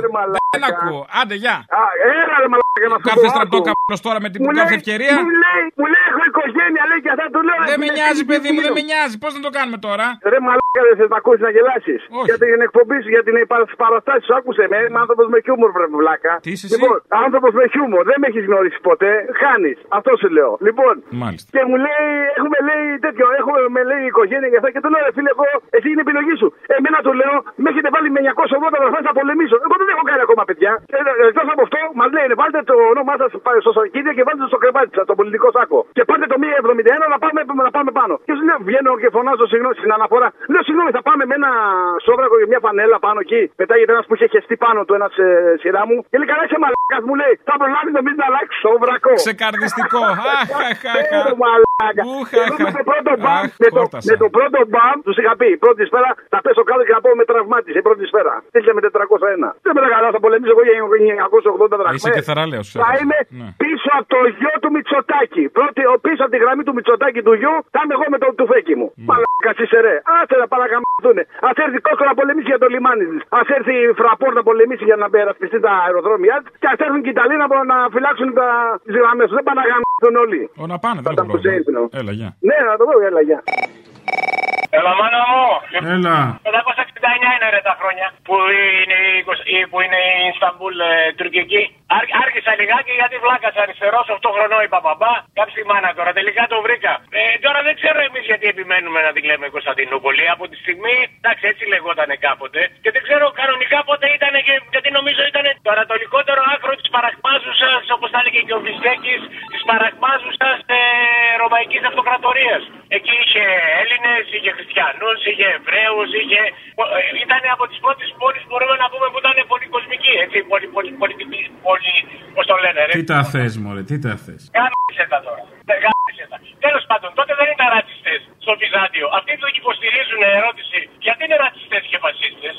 [SPEAKER 3] Δεν ακούω. Άντε, γεια.
[SPEAKER 6] Α, έλα, ρε μαλάκα να σου
[SPEAKER 3] Κάθε
[SPEAKER 6] πω,
[SPEAKER 3] στρατό
[SPEAKER 6] άκου.
[SPEAKER 3] καπνό τώρα με την
[SPEAKER 6] Μου
[SPEAKER 3] κάθε
[SPEAKER 6] λέει-
[SPEAKER 3] ευκαιρία.
[SPEAKER 6] Μου λέει, μου λέει, έχω οικογένεια, λέει και αυτά του λέω.
[SPEAKER 3] Δεν με
[SPEAKER 6] «Φίλε,
[SPEAKER 3] νοιάζει,
[SPEAKER 6] τι
[SPEAKER 3] παιδί μου, δεν
[SPEAKER 6] είναι
[SPEAKER 3] με νοιάζει. Πώς να το κάνουμε τώρα;
[SPEAKER 6] Ρε μαλάκα δεν θες να ακούσεις να γελάσεις. Για την εκπομπή σου, για την παραστάση σου, άκουσε με. Είμαι άνθρωπος με χιούμορ, βρε βλάκα.
[SPEAKER 3] Τι είσαι εσύ;
[SPEAKER 6] Λοιπόν, άνθρωπος με χιούμορ. Δεν με έχεις γνωρίσει ποτέ. Χάνεις. Αυτό σου λέω. Λοιπόν,
[SPEAKER 3] Μάλιστα.
[SPEAKER 6] και μου λέει, έχουμε λέει τέτοιο, έχουμε με λέει οικογένεια και αυτά. Και του λέω, ρε φίλε, εγώ, εσύ είναι η επιλογή σου. Εμένα του λέω, με έχετε βάλει με 980 βαθμού να πολεμήσω. Εγώ δεν έχω κάνει ακόμα παιδιά. Εκτός από αυτό, μας λέει, βάλτε το όνομά σας στο σακίδιο και βάλτε το στο κρεβάτι σας, το πολιτικό σάκο. Και πάρτε το 171 να πάμε, να πάμε πάνω. Και σου λέω, βγαίνω και φωνάζω συγγνώμη στην αναφορά. Λέω, συγγνώμη, θα πάμε με ένα σόβρακο και μια φανέλα πάνω εκεί. Πετάγεται ένας που είχε χεστεί πάνω του ένας ε, σειρά μου. Και λέει, καλά είσαι μαλάκας μου λέει, θα προλάβεις νομίζω να αλλάξεις σόβρακο.
[SPEAKER 3] Ξεκαρδιστικό.
[SPEAKER 6] Ε, μαλάκα. Εγώ με το πρώτο μπαμ, με το, με το πρώτο μπαμ, τους είχα πει, πρώτη σφαίρα θα πέσω κάτω και να πω με τραυμάτισε. Η πρώτη σφαίρα. Στείλτε με 401. Δεν με καλά, θα πολεμήσω εγώ για 980 δραχμές.
[SPEAKER 3] Είσαι και θεραλέος.
[SPEAKER 6] Θα είμαι πίσω από το γιο του Μητσοτάκη. Πρώτη, ο- πίσω από τη γραμμή του Μητσοτάκη του γιου, θα είμαι εγώ με το τουφέκι μου. Μαλάκας είσαι ρε. Άσε να παρακαμιστούν. Α έρθει Κόσκο να πολεμήσει για το λιμάνι της. Α έρθει η Φραπόρ να πολεμήσει για να περασπιστεί τα αεροδρόμια της. Και ας έρθουν και οι Ιταλοί να, να φυλάξουν τις γραμμές τους. Δεν πάνε να γαμιστούν όλοι.
[SPEAKER 3] Ω, να πάνε, δεν έχω πρόβλημα. Έλα, γεια.
[SPEAKER 6] Ναι, να το πω, έλα, γεια.
[SPEAKER 20] Έλα, μάνα μου.
[SPEAKER 3] Έλα.
[SPEAKER 20] 569 είναι ρε τα χρόνια που είναι, η, εικοσ- η- που είναι η Ισταμπούλ ε, τουρκική. Άρχ, άρχισα λιγάκι γιατί βλάκα αριστερό, 8 χρονών είπα παπά. Κάψει τη μάνα τώρα, τελικά το βρήκα. Ε, τώρα δεν ξέρω εμείς γιατί επιμένουμε να τη λέμε Κωνσταντινούπολη. Από τη στιγμή, εντάξει, έτσι λεγόταν κάποτε. Και δεν ξέρω κανονικά πότε ήταν και γιατί νομίζω ήταν το ανατολικότερο άκρο της παρακμάζουσας, όπως τα έλεγε και ο Βυστέκη, της παρακμάζουσας ε, Ρωμαϊκής Αυτοκρατορίας. Εκεί είχε Έλληνες, είχε Χριστιανούς, είχε Εβραίους, είχε. ήταν από τις πρώτες πόλεις μπορούμε να πούμε που ήταν πολυκοσμική
[SPEAKER 31] πολιτική, έτσι, πολυ, πολυ, πολιτική, πολυ, πώς το λένε, ρε.
[SPEAKER 3] Τι τα θες, Μωρέ, τι τα θες.
[SPEAKER 31] Γάμισε τα τώρα. Ε, Γάμισε τα. Τέλος πάντων, τότε δεν ήταν ρατσιστές στο Βυζάντιο. Αυτοί που υποστηρίζουν ερώτηση, γιατί είναι ρατσιστές και φασίστες;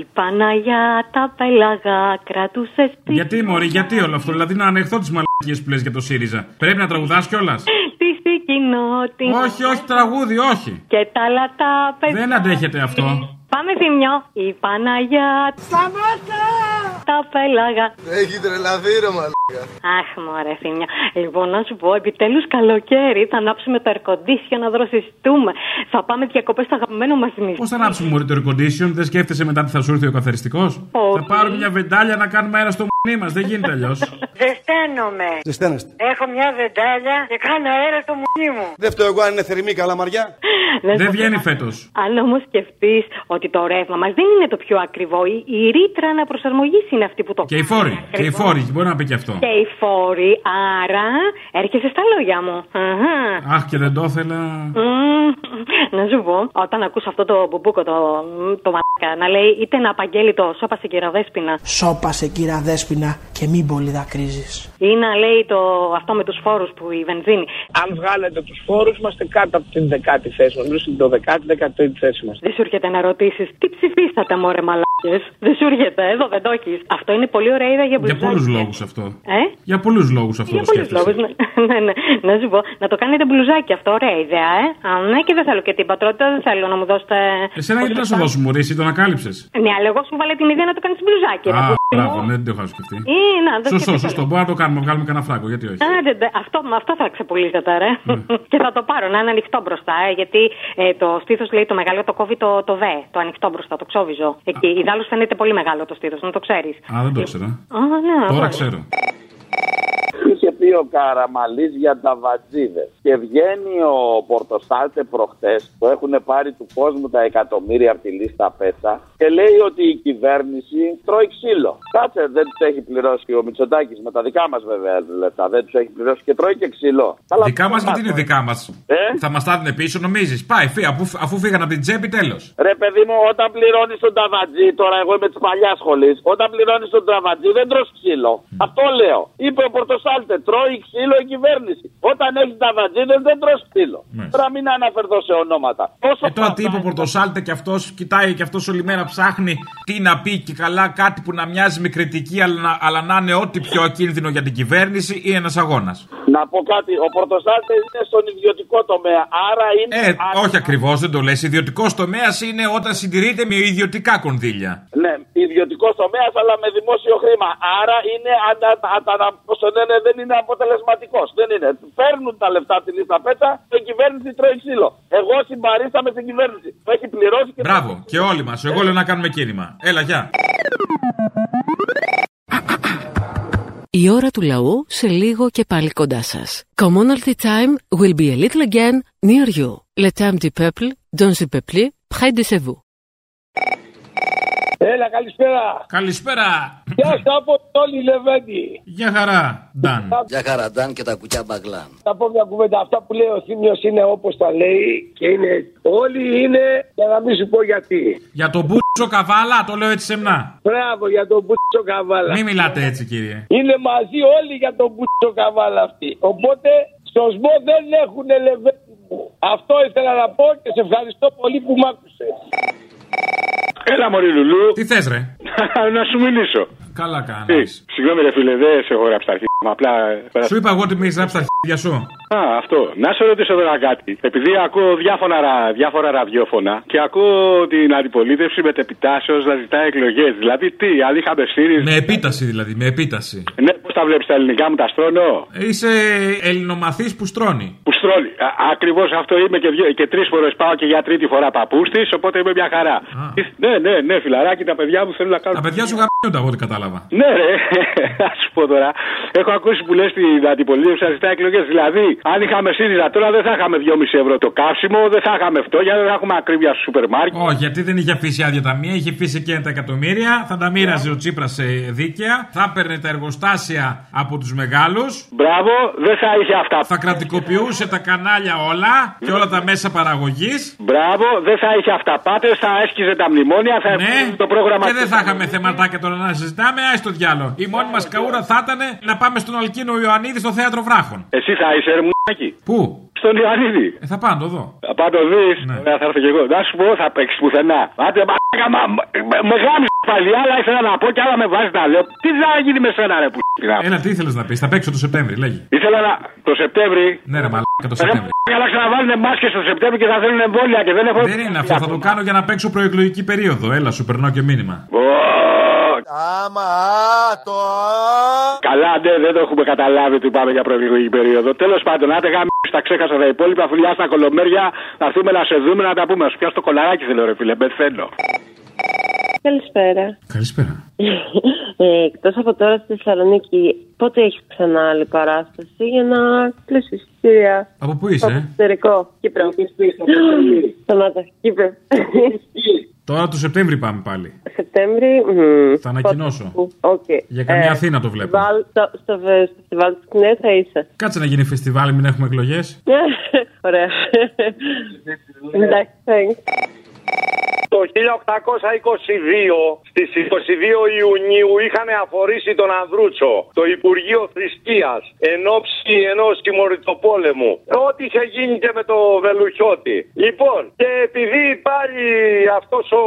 [SPEAKER 8] Η Παναγιά τα πέλαγα κρατούσε στη
[SPEAKER 3] Γιατί, Μωρή, γιατί όλο αυτό; Δηλαδή να ανεχθώ τις μαλακίες που λες για το ΣΥΡΙΖΑ. Πρέπει να τραγουδάς κιόλας;
[SPEAKER 8] στη κοινότητα.
[SPEAKER 3] όχι, όχι, τραγούδι, όχι.
[SPEAKER 8] Και τα λατά παιδιά.
[SPEAKER 3] Δεν αντέχετε αυτό.
[SPEAKER 8] Πάμε θύμιο. Η Παναγιά
[SPEAKER 29] Σταμάτα!
[SPEAKER 8] τα πέλαγα.
[SPEAKER 29] Έχει τρελαθεί ρε μαλάκα.
[SPEAKER 8] Αχ, μωρέ, θύμιο. Λοιπόν, να σου πω, επιτέλους καλοκαίρι θα ανάψουμε το air condition να δροσιστούμε. Θα πάμε διακοπές στο αγαπημένο μας νησί.
[SPEAKER 3] Πώς θα ανάψουμε μωρή το air condition, δεν σκέφτεσαι μετά τι θα σου έρθει ο καθαριστικός; Θα πάρουμε μια βεντάλια να κάνουμε αέρα στο μ***νί μας, δεν γίνεται αλλιώς.
[SPEAKER 29] Ζεσταίνομαι.
[SPEAKER 7] Ζεσταίνεστε.
[SPEAKER 29] Έχω μια βεντάλια και κάνω αέρα στο μουνί μου.
[SPEAKER 7] Δεν φταίω εγώ αν είναι θερμή καλαμαριά.
[SPEAKER 3] Δεν βγαίνει φέτος.
[SPEAKER 8] Αν όμως σκεφτείς ότι το ρεύμα μας δεν είναι το πιο ακριβό, η, η ρήτρα αναπροσαρμογής είναι αυτή που το
[SPEAKER 3] Και οι φόροι. Και οι φόροι, μπορεί να πει και αυτό.
[SPEAKER 8] Και οι φόροι, άρα έρχεσαι στα λόγια μου. Αχα.
[SPEAKER 3] Αχ, και δεν το ήθελα.
[SPEAKER 8] Μμμ, Να σου πω, όταν ακούς αυτό το μπουμπούκο, το, το μαλάκα, να λέει είτε να απαγγέλει το σώπα σε κυραδέσπινα
[SPEAKER 29] Σώπασε κύρα δέσποινα και μην πολύ δακρύζεις.
[SPEAKER 8] ή να λέει το, αυτό με τους φόρους που η βενζίνη.
[SPEAKER 27] Αν βγάλετε τους φόρους, είμαστε κάτω από την δεκάτη θέση μας. Μιλούσε την δεκάτη, δεκατή θέση μας.
[SPEAKER 8] Δεν σου έρχεται να ρωτήσεις τι ψηφίσατε, μωρέ μαλάκες. Δεν σου έρχεται, εδώ δεν το έχεις. Αυτό είναι πολύ ωραία ιδέα για
[SPEAKER 3] Για
[SPEAKER 8] μπλουζάκι.
[SPEAKER 3] πολλούς λόγους αυτό.
[SPEAKER 8] Ε;
[SPEAKER 3] Για πολλούς λόγους αυτό
[SPEAKER 8] Για
[SPEAKER 3] το
[SPEAKER 8] πολλούς
[SPEAKER 3] σκέφτεσαι.
[SPEAKER 8] λόγους, ναι. ναι, ναι. Να σου πω, να το κάνετε μπλουζάκι αυτό, ωραία ιδέα, ε. Α, ναι, και δεν θέλω και την πατρότητα, δεν θέλω να μου δώσετε.
[SPEAKER 3] Εσένα γιατί να σου δώσω μωρή, εσύ τον ανακάλυψες;
[SPEAKER 8] Ναι, αλλά εγώ σου βάλε την ιδέα να το κάνεις μπλουζάκι. ρε,
[SPEAKER 3] Α,
[SPEAKER 8] που-
[SPEAKER 3] μπράβο, ναι, δεν το είχα σκεφτεί.
[SPEAKER 8] Ή, να, δεν
[SPEAKER 3] Σωστό,
[SPEAKER 8] σκεφτείτε.
[SPEAKER 3] σωστό. Μπορούμε να το κάνουμε, βγάλουμε κανένα φράγκο, γιατί όχι.
[SPEAKER 8] Άντε, ντε, αυτό, με αυτό θα ξεπουλήσετε, ρε. και θα το πάρω, να είναι ανοιχτό μπροστά, ε, γιατί ε, το στήθος λέει το μεγάλο το κόβει το, το δε, το ανοιχτό μπροστά, το ξόβιζο. Εκεί. Ιδάλω φαίνεται πολύ μεγάλο το στήθος, να το ξέρεις.
[SPEAKER 3] Α, δεν το ήξερα.
[SPEAKER 8] Α, ναι,
[SPEAKER 3] Τώρα
[SPEAKER 8] ωραία.
[SPEAKER 3] ξέρω.
[SPEAKER 32] Είχε πει ο Καραμαλής για τα βατζίδες. Και βγαίνει ο Πορτοστάλτε προχτές που έχουν πάρει του κόσμου τα εκατομμύρια από τη λίστα πέτσα και λέει ότι η κυβέρνηση τρώει ξύλο. Κάτσε, δεν τους έχει πληρώσει ο Μητσοτάκης με τα δικά μας βέβαια λεφτά. Δεν τους έχει πληρώσει και τρώει και ξύλο. Αλλά
[SPEAKER 3] Δικά μας γιατί είναι δικά μας;
[SPEAKER 32] Ε;
[SPEAKER 3] Θα μας τα δίνει πίσω, νομίζεις; Πάει, φύ, αφού, αφού φύγαν από την τσέπη, τέλος.
[SPEAKER 32] Ρε παιδί μου, όταν πληρώνεις τον ταβατζή, τώρα εγώ είμαι της παλιάς σχολής, όταν πληρώνεις τον ταβατζή δεν τρως ξύλο. Αυτό λέω. Είπε ο Πορτοσάλτε, τρώει ξύλο η κυβέρνηση. Όταν έχεις ταβατζή δεν, δεν τρως ξύλο. Τώρα μην αναφερθώ σε ονόματα. Πόσο
[SPEAKER 3] Ε, τώρα τι είπε ο Πορτοσάλτε και αυτός κοιτάει και αυτός όλη μέρα ψάχνει τι να πει και καλά κάτι που να μοιάζει με κριτική αλλά να, αλλά να είναι ό,τι πιο ακίνδυνο για την κυβέρνηση ή ένας αγώνας.
[SPEAKER 32] Να πω κάτι, ο Πορτοσάλτε είναι στον ιδιωτικό τομέα. Άρα είναι.
[SPEAKER 3] Ε, όχι ακριβώς, δεν το λες. Ιδιωτικός τομέας είναι όταν συντηρείται με ιδιωτικά κονδύλια.
[SPEAKER 32] Ναι, ιδιωτικός τομέας αλλά με δημόσιο χρήμα. Άρα είναι, ανα, ανα, πώς το λένε, δεν είναι αποτελεσματικός. Δεν είναι. Παίρνουν τα λεφτά από τη λίστα πέτσα και η κυβέρνηση τρώει ξύλο. Εγώ συμπαρίσταμαι στην κυβέρνηση. Το έχει πληρώσει και.
[SPEAKER 3] Μπράβο, και όλοι μας. Εγώ λέω να κάνουμε κίνημα. Έλα, γεια.
[SPEAKER 2] Η ώρα του λαού σε λίγο και πάλι κοντά σας. Commonalty time will be a little again near you. Le temps du peuple, dans le peuple, près de chez vous.
[SPEAKER 31] Έλα, καλησπέρα.
[SPEAKER 3] Καλησπέρα.
[SPEAKER 31] Γεια σου από Τόλι Λεβέντη.
[SPEAKER 3] Γεια χαρά, Νταν.
[SPEAKER 33] Για χαραντάν και τα κουκιά μπαγκλάν.
[SPEAKER 31] Θα πω μια κουβέντα. Αυτά που λέει ο Θήμιος είναι όπως τα λέει και είναι. Όλοι είναι για να μην σου πω γιατί.
[SPEAKER 3] Για τον Μπούτσο Καβάλα, το λέω έτσι σεμνά.
[SPEAKER 31] Μπράβο για τον Μπούτσο Καβάλα.
[SPEAKER 3] Μην μιλάτε έτσι, κύριε.
[SPEAKER 31] Είναι μαζί όλοι για τον Μπούτσο Καβάλα αυτοί. Οπότε στο ΣΜΟ δεν έχουν Λεβέντη μου. Αυτό ήθελα να πω και σε ευχαριστώ πολύ που μ' άκουσες.
[SPEAKER 34] Έλα, Μωρή Λουλού.
[SPEAKER 3] Τι θες, ρε;
[SPEAKER 34] να σου μιλήσω.
[SPEAKER 3] Καλά κάνεις.
[SPEAKER 34] Τι, Συγγνώμη, ρε φίλε, δεν σε έχω γράψει τα αρχίδια μου. Απλά.
[SPEAKER 3] Σου είπα εγώ ότι με έχει γράψει τα αρχίδια σου.
[SPEAKER 34] Α, αυτό. Να σε ρωτήσω τώρα κάτι. Επειδή ακούω διάφορα, ρα- διάφορα ραδιόφωνα και ακούω την αντιπολίτευση μετεπιτάσεω να ζητάει εκλογές. Δηλαδή, τι, αν είχαμε ΣΥΡΙΖΑ.
[SPEAKER 3] Με επίταση δηλαδή, με επίταση.
[SPEAKER 34] Ναι, πώς τα βλέπεις τα ελληνικά μου, τα στρώνω;
[SPEAKER 3] Είσαι ελληνομαθής που στρώνει.
[SPEAKER 34] Που στρώνει. Ακριβώς αυτό είμαι και, δυο- και τρεις φορές πάω και για τρίτη φορά παππού τη, οπότε είμαι μια χαρά. Ναι, ναι, ναι, φιλαράκι, τα παιδιά μου θέλουν να κάνουν.
[SPEAKER 3] Τα παιδιά σου γαμπιούνται από ό,τι κατάλαβα.
[SPEAKER 34] Ναι, ρε, να σου πω τώρα. Έχω ακούσει που λες την αντιπολίτευση να ζητάει εκλογές. Δηλαδή, αν είχαμε ΣΥΡΙΖΑ τώρα δεν θα είχαμε 2,5 ευρώ το καύσιμο, δεν θα είχαμε φτώχεια, δεν θα έχουμε ακρίβεια στο σούπερ μάρκετ.
[SPEAKER 3] Όχι, γιατί δεν είχε αφήσει άδεια ταμεία, είχε αφήσει και τα εκατομμύρια, θα τα μοίραζε ο Τσίπρας σε δίκαια, θα έπαιρνε τα εργοστάσια από τους μεγάλους.
[SPEAKER 34] Μπράβο, δεν θα είχε αυτά.
[SPEAKER 3] Θα κρατικοποιούσε τα κανάλια όλα και όλα τα μέσα παραγωγής.
[SPEAKER 34] Μπράβο, δεν θα είχε αυταπάτε, θα έσκυζε τα μνημόνια, θα
[SPEAKER 3] Ναι,
[SPEAKER 34] έφυγε το πρόγραμμα.
[SPEAKER 3] και δεν θα είχαμε θεματάκια τώρα να συζητάμε. Άι το διάλογο. Η μόνη μας καούρα θα ήταν να πάμε στον Αλκίνο Ιωαννίδης στο θέατρο Βράχων.
[SPEAKER 34] Εσύ θα είσαι ερμουνάκι.
[SPEAKER 3] Πού;
[SPEAKER 34] Στον Ιωαννίδη.
[SPEAKER 3] Ε, θα πάω να το δω.
[SPEAKER 34] Θα πάω το δεις. Ωραία, θα έρθω και εγώ. Να σου πω, θα παίξεις πουθενά. Άντε, μαλάκα, μα, με- με γάμισε πάλι. Άλλα ήθελα να πω και άλλα με βάζεις να λέω. Τι θα γίνει με σένα, ρε που.
[SPEAKER 3] Έλα, τι ήθελες να πεις, θα παίξω το Σεπτέμβρη, λέγει.
[SPEAKER 34] Ήθελα να. Το Σεπτέμβρη.
[SPEAKER 3] Ναι, ρε μαλάκα το
[SPEAKER 34] Ρε,
[SPEAKER 3] Σεπτέμβρη.
[SPEAKER 34] αλλά ξαναβάλουν μάσκες το Σεπτέμβρη και θα θέλουν εμβόλια και δεν έχω.
[SPEAKER 3] Δεν είναι αυτό, θα το κάνω για να παίξω προεκλογική περίοδο. Έλα, σου περνάω και μήνυμα.
[SPEAKER 34] Άμα, το. Καλά, ναι, δεν το έχουμε καταλάβει ότι πάμε για προεκλογική περίοδο. Τέλος πάντων, άντε γάμι, τα ξέχασα τα υπόλοιπα. Φιλιά στα κολομέρια, θα έρθουμε να σε δούμε να τα πούμε. Να σου πιάσω το κολαράκι, θέλω, ρε φίλε, πεθαίνω.
[SPEAKER 35] Καλησπέρα.
[SPEAKER 3] Καλησπέρα.
[SPEAKER 35] Ε, Εκτός από τώρα στη Θεσσαλονίκη, πότε έχεις ξανά άλλη παράσταση για να κλείσεις εισιτήρια.
[SPEAKER 3] Από πού είσαι,
[SPEAKER 35] Από
[SPEAKER 3] ε;
[SPEAKER 35] το εξωτερικό. Κύπρο. Σταμάτα. Κύπρο.
[SPEAKER 3] Τώρα του Σεπτέμβρη πάμε πάλι.
[SPEAKER 35] Σεπτέμβρη. μμμ.
[SPEAKER 3] Θα ανακοινώσω.
[SPEAKER 35] Πότε- Οκ.
[SPEAKER 3] Για καμιά
[SPEAKER 35] Ε,
[SPEAKER 3] Αθήνα το βλέπω.
[SPEAKER 35] φεστιβάλ- Στο, στο, στο φεστιβάλ της ΚΝΕ, α, θα είσαι.
[SPEAKER 3] Κάτσε να γίνει φεστιβάλ, μην έχουμε εκλογές.
[SPEAKER 35] Ωραία. Εντάξει, thanks.
[SPEAKER 36] Το 1822, στις 22 Ιουνίου, είχαν αφορήσει τον Ανδρούτσο, το Υπουργείο Θρησκείας, εν ώψη ενός τιμωρητοπόλεμου. Ό,τι είχε γίνει και με το Βελουχιώτη. Λοιπόν, και επειδή πάλι αυτός ο...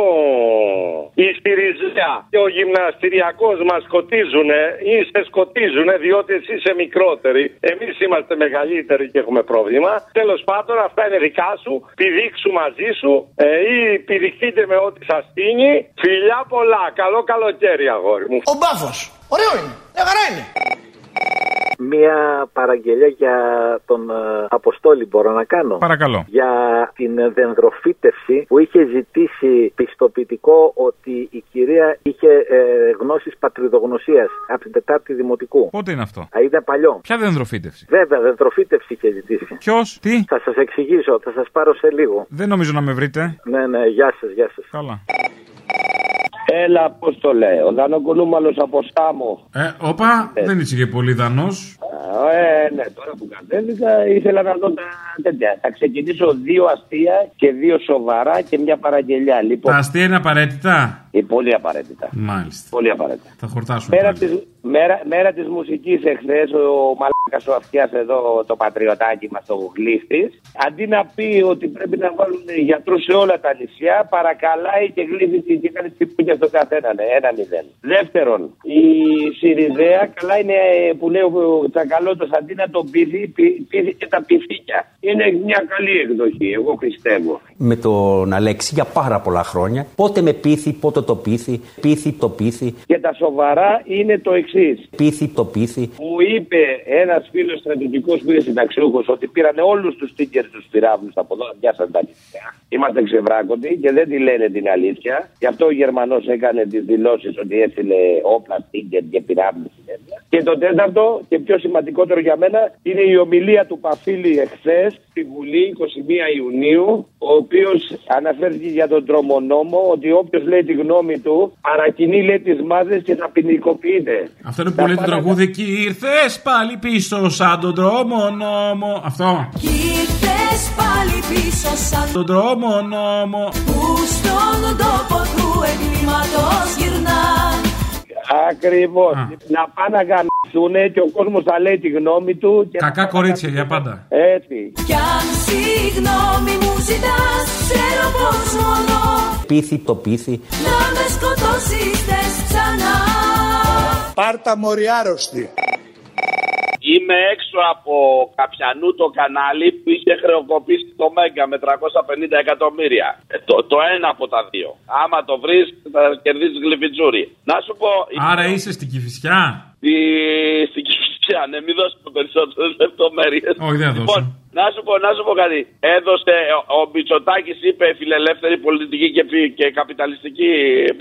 [SPEAKER 36] η Σπυριζέα και ο γυμναστηριακός μας σκοτίζουνε, ή σε σκοτίζουνε, διότι εσείς είσαι μικρότεροι, εμείς είμαστε μεγαλύτεροι και έχουμε πρόβλημα. Τέλος πάντων, αυτά είναι δικά σου, πηδήξου μαζί σου ε, ή πηδηχτείτε με ό,τι σας στείνει. Φιλιά πολλά, καλό καλοκαίρι αγόρι μου.
[SPEAKER 37] Ο μπάφος. Ωραίο είναι. Μια χαρά είναι.
[SPEAKER 38] Μία παραγγελία για τον ε, Αποστόλη μπορώ να κάνω.
[SPEAKER 3] Παρακαλώ.
[SPEAKER 38] Για την δενδροφύτευση που είχε ζητήσει πιστοποιητικό ότι η κυρία είχε ε, γνώσεις πατριδογνωσίας από την Τετάρτη Δημοτικού.
[SPEAKER 3] Πότε είναι αυτό;
[SPEAKER 38] Α, ήταν παλιό.
[SPEAKER 3] Ποια δενδροφύτευση;
[SPEAKER 38] Βέβαια, δενδροφύτευση είχε ζητήσει.
[SPEAKER 3] Ποιος, τι;
[SPEAKER 38] Θα σας εξηγήσω, θα σας πάρω σε λίγο.
[SPEAKER 3] Δεν νομίζω να με βρείτε.
[SPEAKER 38] Ναι, ναι, γεια σας, γεια σας.
[SPEAKER 3] Καλά.
[SPEAKER 32] Έλα, πώς το λέει, ο Δανοκουνούμαλος από Στάμο.
[SPEAKER 3] Ε, όπα, δεν είσαι και πολύ δανός.
[SPEAKER 32] Ε, ναι, τώρα που κατέβηκα ήθελα να δω τα τέτοια. Θα ξεκινήσω δύο αστεία και δύο σοβαρά και μια παραγγελιά. Λοιπόν,
[SPEAKER 3] Τα αστεία είναι απαραίτητα;
[SPEAKER 32] ε, πολύ απαραίτητα.
[SPEAKER 3] Μάλιστα.
[SPEAKER 32] Πολύ απαραίτητα.
[SPEAKER 3] Θα χορτάσουμε.
[SPEAKER 32] Μέρα
[SPEAKER 3] πάλι.
[SPEAKER 32] της, μέρα, μέρα της μουσικής εχθές ο μαλάκας ο αυτιάς εδώ το πατριωτάκι μας ο Γλύφτης αντί να πει ότι πρέπει να βάλουν γιατρούς σε όλα τα νησιά παρακαλάει και γλύφει και κάνει τσιπούνια στον καθέναν ένα μηδέν. Δεύτερον, η Σιριδέα καλά είναι ε, που λέει ο Τσακαλώτος αντί να τον πείθει, πεί- πείθει και τα πυθίκια. Είναι μια καλή εκδοχή, εγώ πιστεύω.
[SPEAKER 39] με τον Αλέξη για πάρα πολλά χρόνια. Πότε με πείθει, πότε το πείθει, πείθει το πείθει,
[SPEAKER 32] Και τα σοβαρά είναι το εξής.
[SPEAKER 39] πείθει το πείθει.
[SPEAKER 32] Μου είπε ένα φίλος στρατιωτικός που είναι συνταξιούχος ότι πήραν όλους τους τίκερ τους πυράβλου από εδώ, πιάσαν τα νησιά. Είμαστε ξεβράκοντοι και δεν τη λένε την αλήθεια. Γι' αυτό ο Γερμανός έκανε τις δηλώσεις ότι έστειλε όπλα, τίκερ και πυράβλου συνέχεια. Και το τέταρτο και πιο σημαντικότερο για μένα είναι η ομιλία του Παφίλη εχθές στη Βουλή 21 Ιουνίου, ο οποίος αναφέρθηκε για τον τρομονόμο ότι όποιος λέει τη γνώμη του παρακινεί λέει τις μάζες και θα ποινικοποιείται.
[SPEAKER 3] Αυτό είναι που λέει το τραγούδι εκεί. Ήρθες πάλι πίσω σαν τον δρόμο νόμο. Αυτό.
[SPEAKER 14] Ήρθες πάλι πίσω σαν
[SPEAKER 3] Τον δρόμο νόμο.
[SPEAKER 14] που στον τόπο του εγκλήματος γυρνάν
[SPEAKER 32] Ακριβώς. Να πάνε να γαμιστούνε και ο κόσμος θα λέει τη γνώμη του. Και
[SPEAKER 3] Κακά κορίτσια για πάντα.
[SPEAKER 32] Έτσι.
[SPEAKER 14] Κι αν συγγνώμη μου ζητάς Ξέρω πως μόνο
[SPEAKER 39] Πείθει το πείθει.
[SPEAKER 14] Να με σκοτώσεις θες ξανά
[SPEAKER 32] Πάρτα μωρή άρρωστη.
[SPEAKER 6] Είμαι έξω από καπιανού το κανάλι που είχε χρεοκοπήσει το Μέγκα με 350 εκατομμύρια. Ε, το, το ένα από τα δύο. Άμα το βρεις, θα κερδίσεις γλυφιτζούρι. Να σου πω.
[SPEAKER 3] Άρα είσαι στην Κυφυσιά;
[SPEAKER 6] Στη, στην Κυφυσιά, ναι, μην δώσουμε περισσότερε λεπτομέρειες.
[SPEAKER 3] Όχι, δεν θα δώσω.
[SPEAKER 6] Λοιπόν, να σου πω, να σου πω κάτι. Έδωσε, ο, ο Μπιτσοτάκη είπε φιλελεύθερη πολιτική και, φι- και καπιταλιστική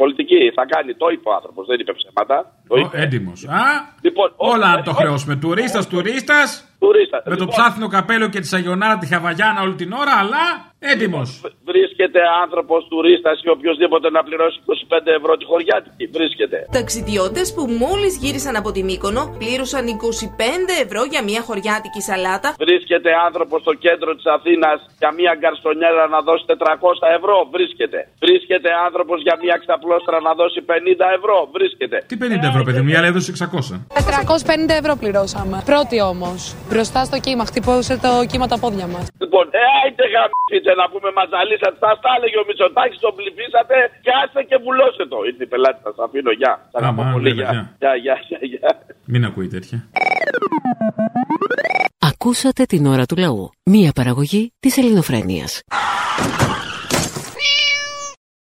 [SPEAKER 6] πολιτική. Θα κάνει, το είπε ο άνθρωπος, δεν είπε ψέματα. Το είπε.
[SPEAKER 3] Έντιμος. Α,
[SPEAKER 6] Λοιπόν,
[SPEAKER 3] όλα να το χρεώσουμε. Τουρίστας, τουρίστας.
[SPEAKER 6] Τουρίστας.
[SPEAKER 3] Με το
[SPEAKER 6] Λοιπόν.
[SPEAKER 3] ψάθινο καπέλο και τη Αγιονάρα τη Χαβαγιάνα όλη την ώρα, αλλά Έτοιμος.
[SPEAKER 32] Βρίσκεται άνθρωπος τουρίστας ή οποιοδήποτε να πληρώσει 25 ευρώ τη χωριάτικη. Βρίσκεται.
[SPEAKER 40] Ταξιδιώτες που μόλις γύρισαν από τη Μύκονο πλήρωσαν 25 ευρώ για μια χωριάτικη σαλάτα.
[SPEAKER 32] Βρίσκεται άνθρωπος στο κέντρο της Αθήνας για μια γκαρστονιέρα να δώσει 400 ευρώ. Βρίσκεται. Βρίσκεται άνθρωπος για μια ξαπλώστρα να δώσει 50 ευρώ. Βρίσκεται.
[SPEAKER 3] Τι 50 ευρώ, παιδί μου, η άλλη έδωσε 600.
[SPEAKER 22] 450 ευρώ πληρώσαμε. Πρώτη όμως. Μπροστά στο κύμα. Χτυπούσε το κύμα τα πόδια μας.
[SPEAKER 32] Λοιπόν, ε, άιτε γαμίσετε να πούμε μαζαλίσατε. Θα τα έλεγε ο Μητσοτάκης, τον ψηφίσατε και άστε και βουλώστε το. Ήρθε η πελάτη, θα σας αφήνω. Γεια. Σα αγαπώ
[SPEAKER 3] Άμα,
[SPEAKER 32] πολύ.
[SPEAKER 3] βέβαια,
[SPEAKER 32] Γεια, γεια, γεια, γεια.
[SPEAKER 3] Μην ακούει τέτοια.
[SPEAKER 2] Ακούσατε την ώρα του λαού. Μία παραγωγή της ελληνοφρένειας.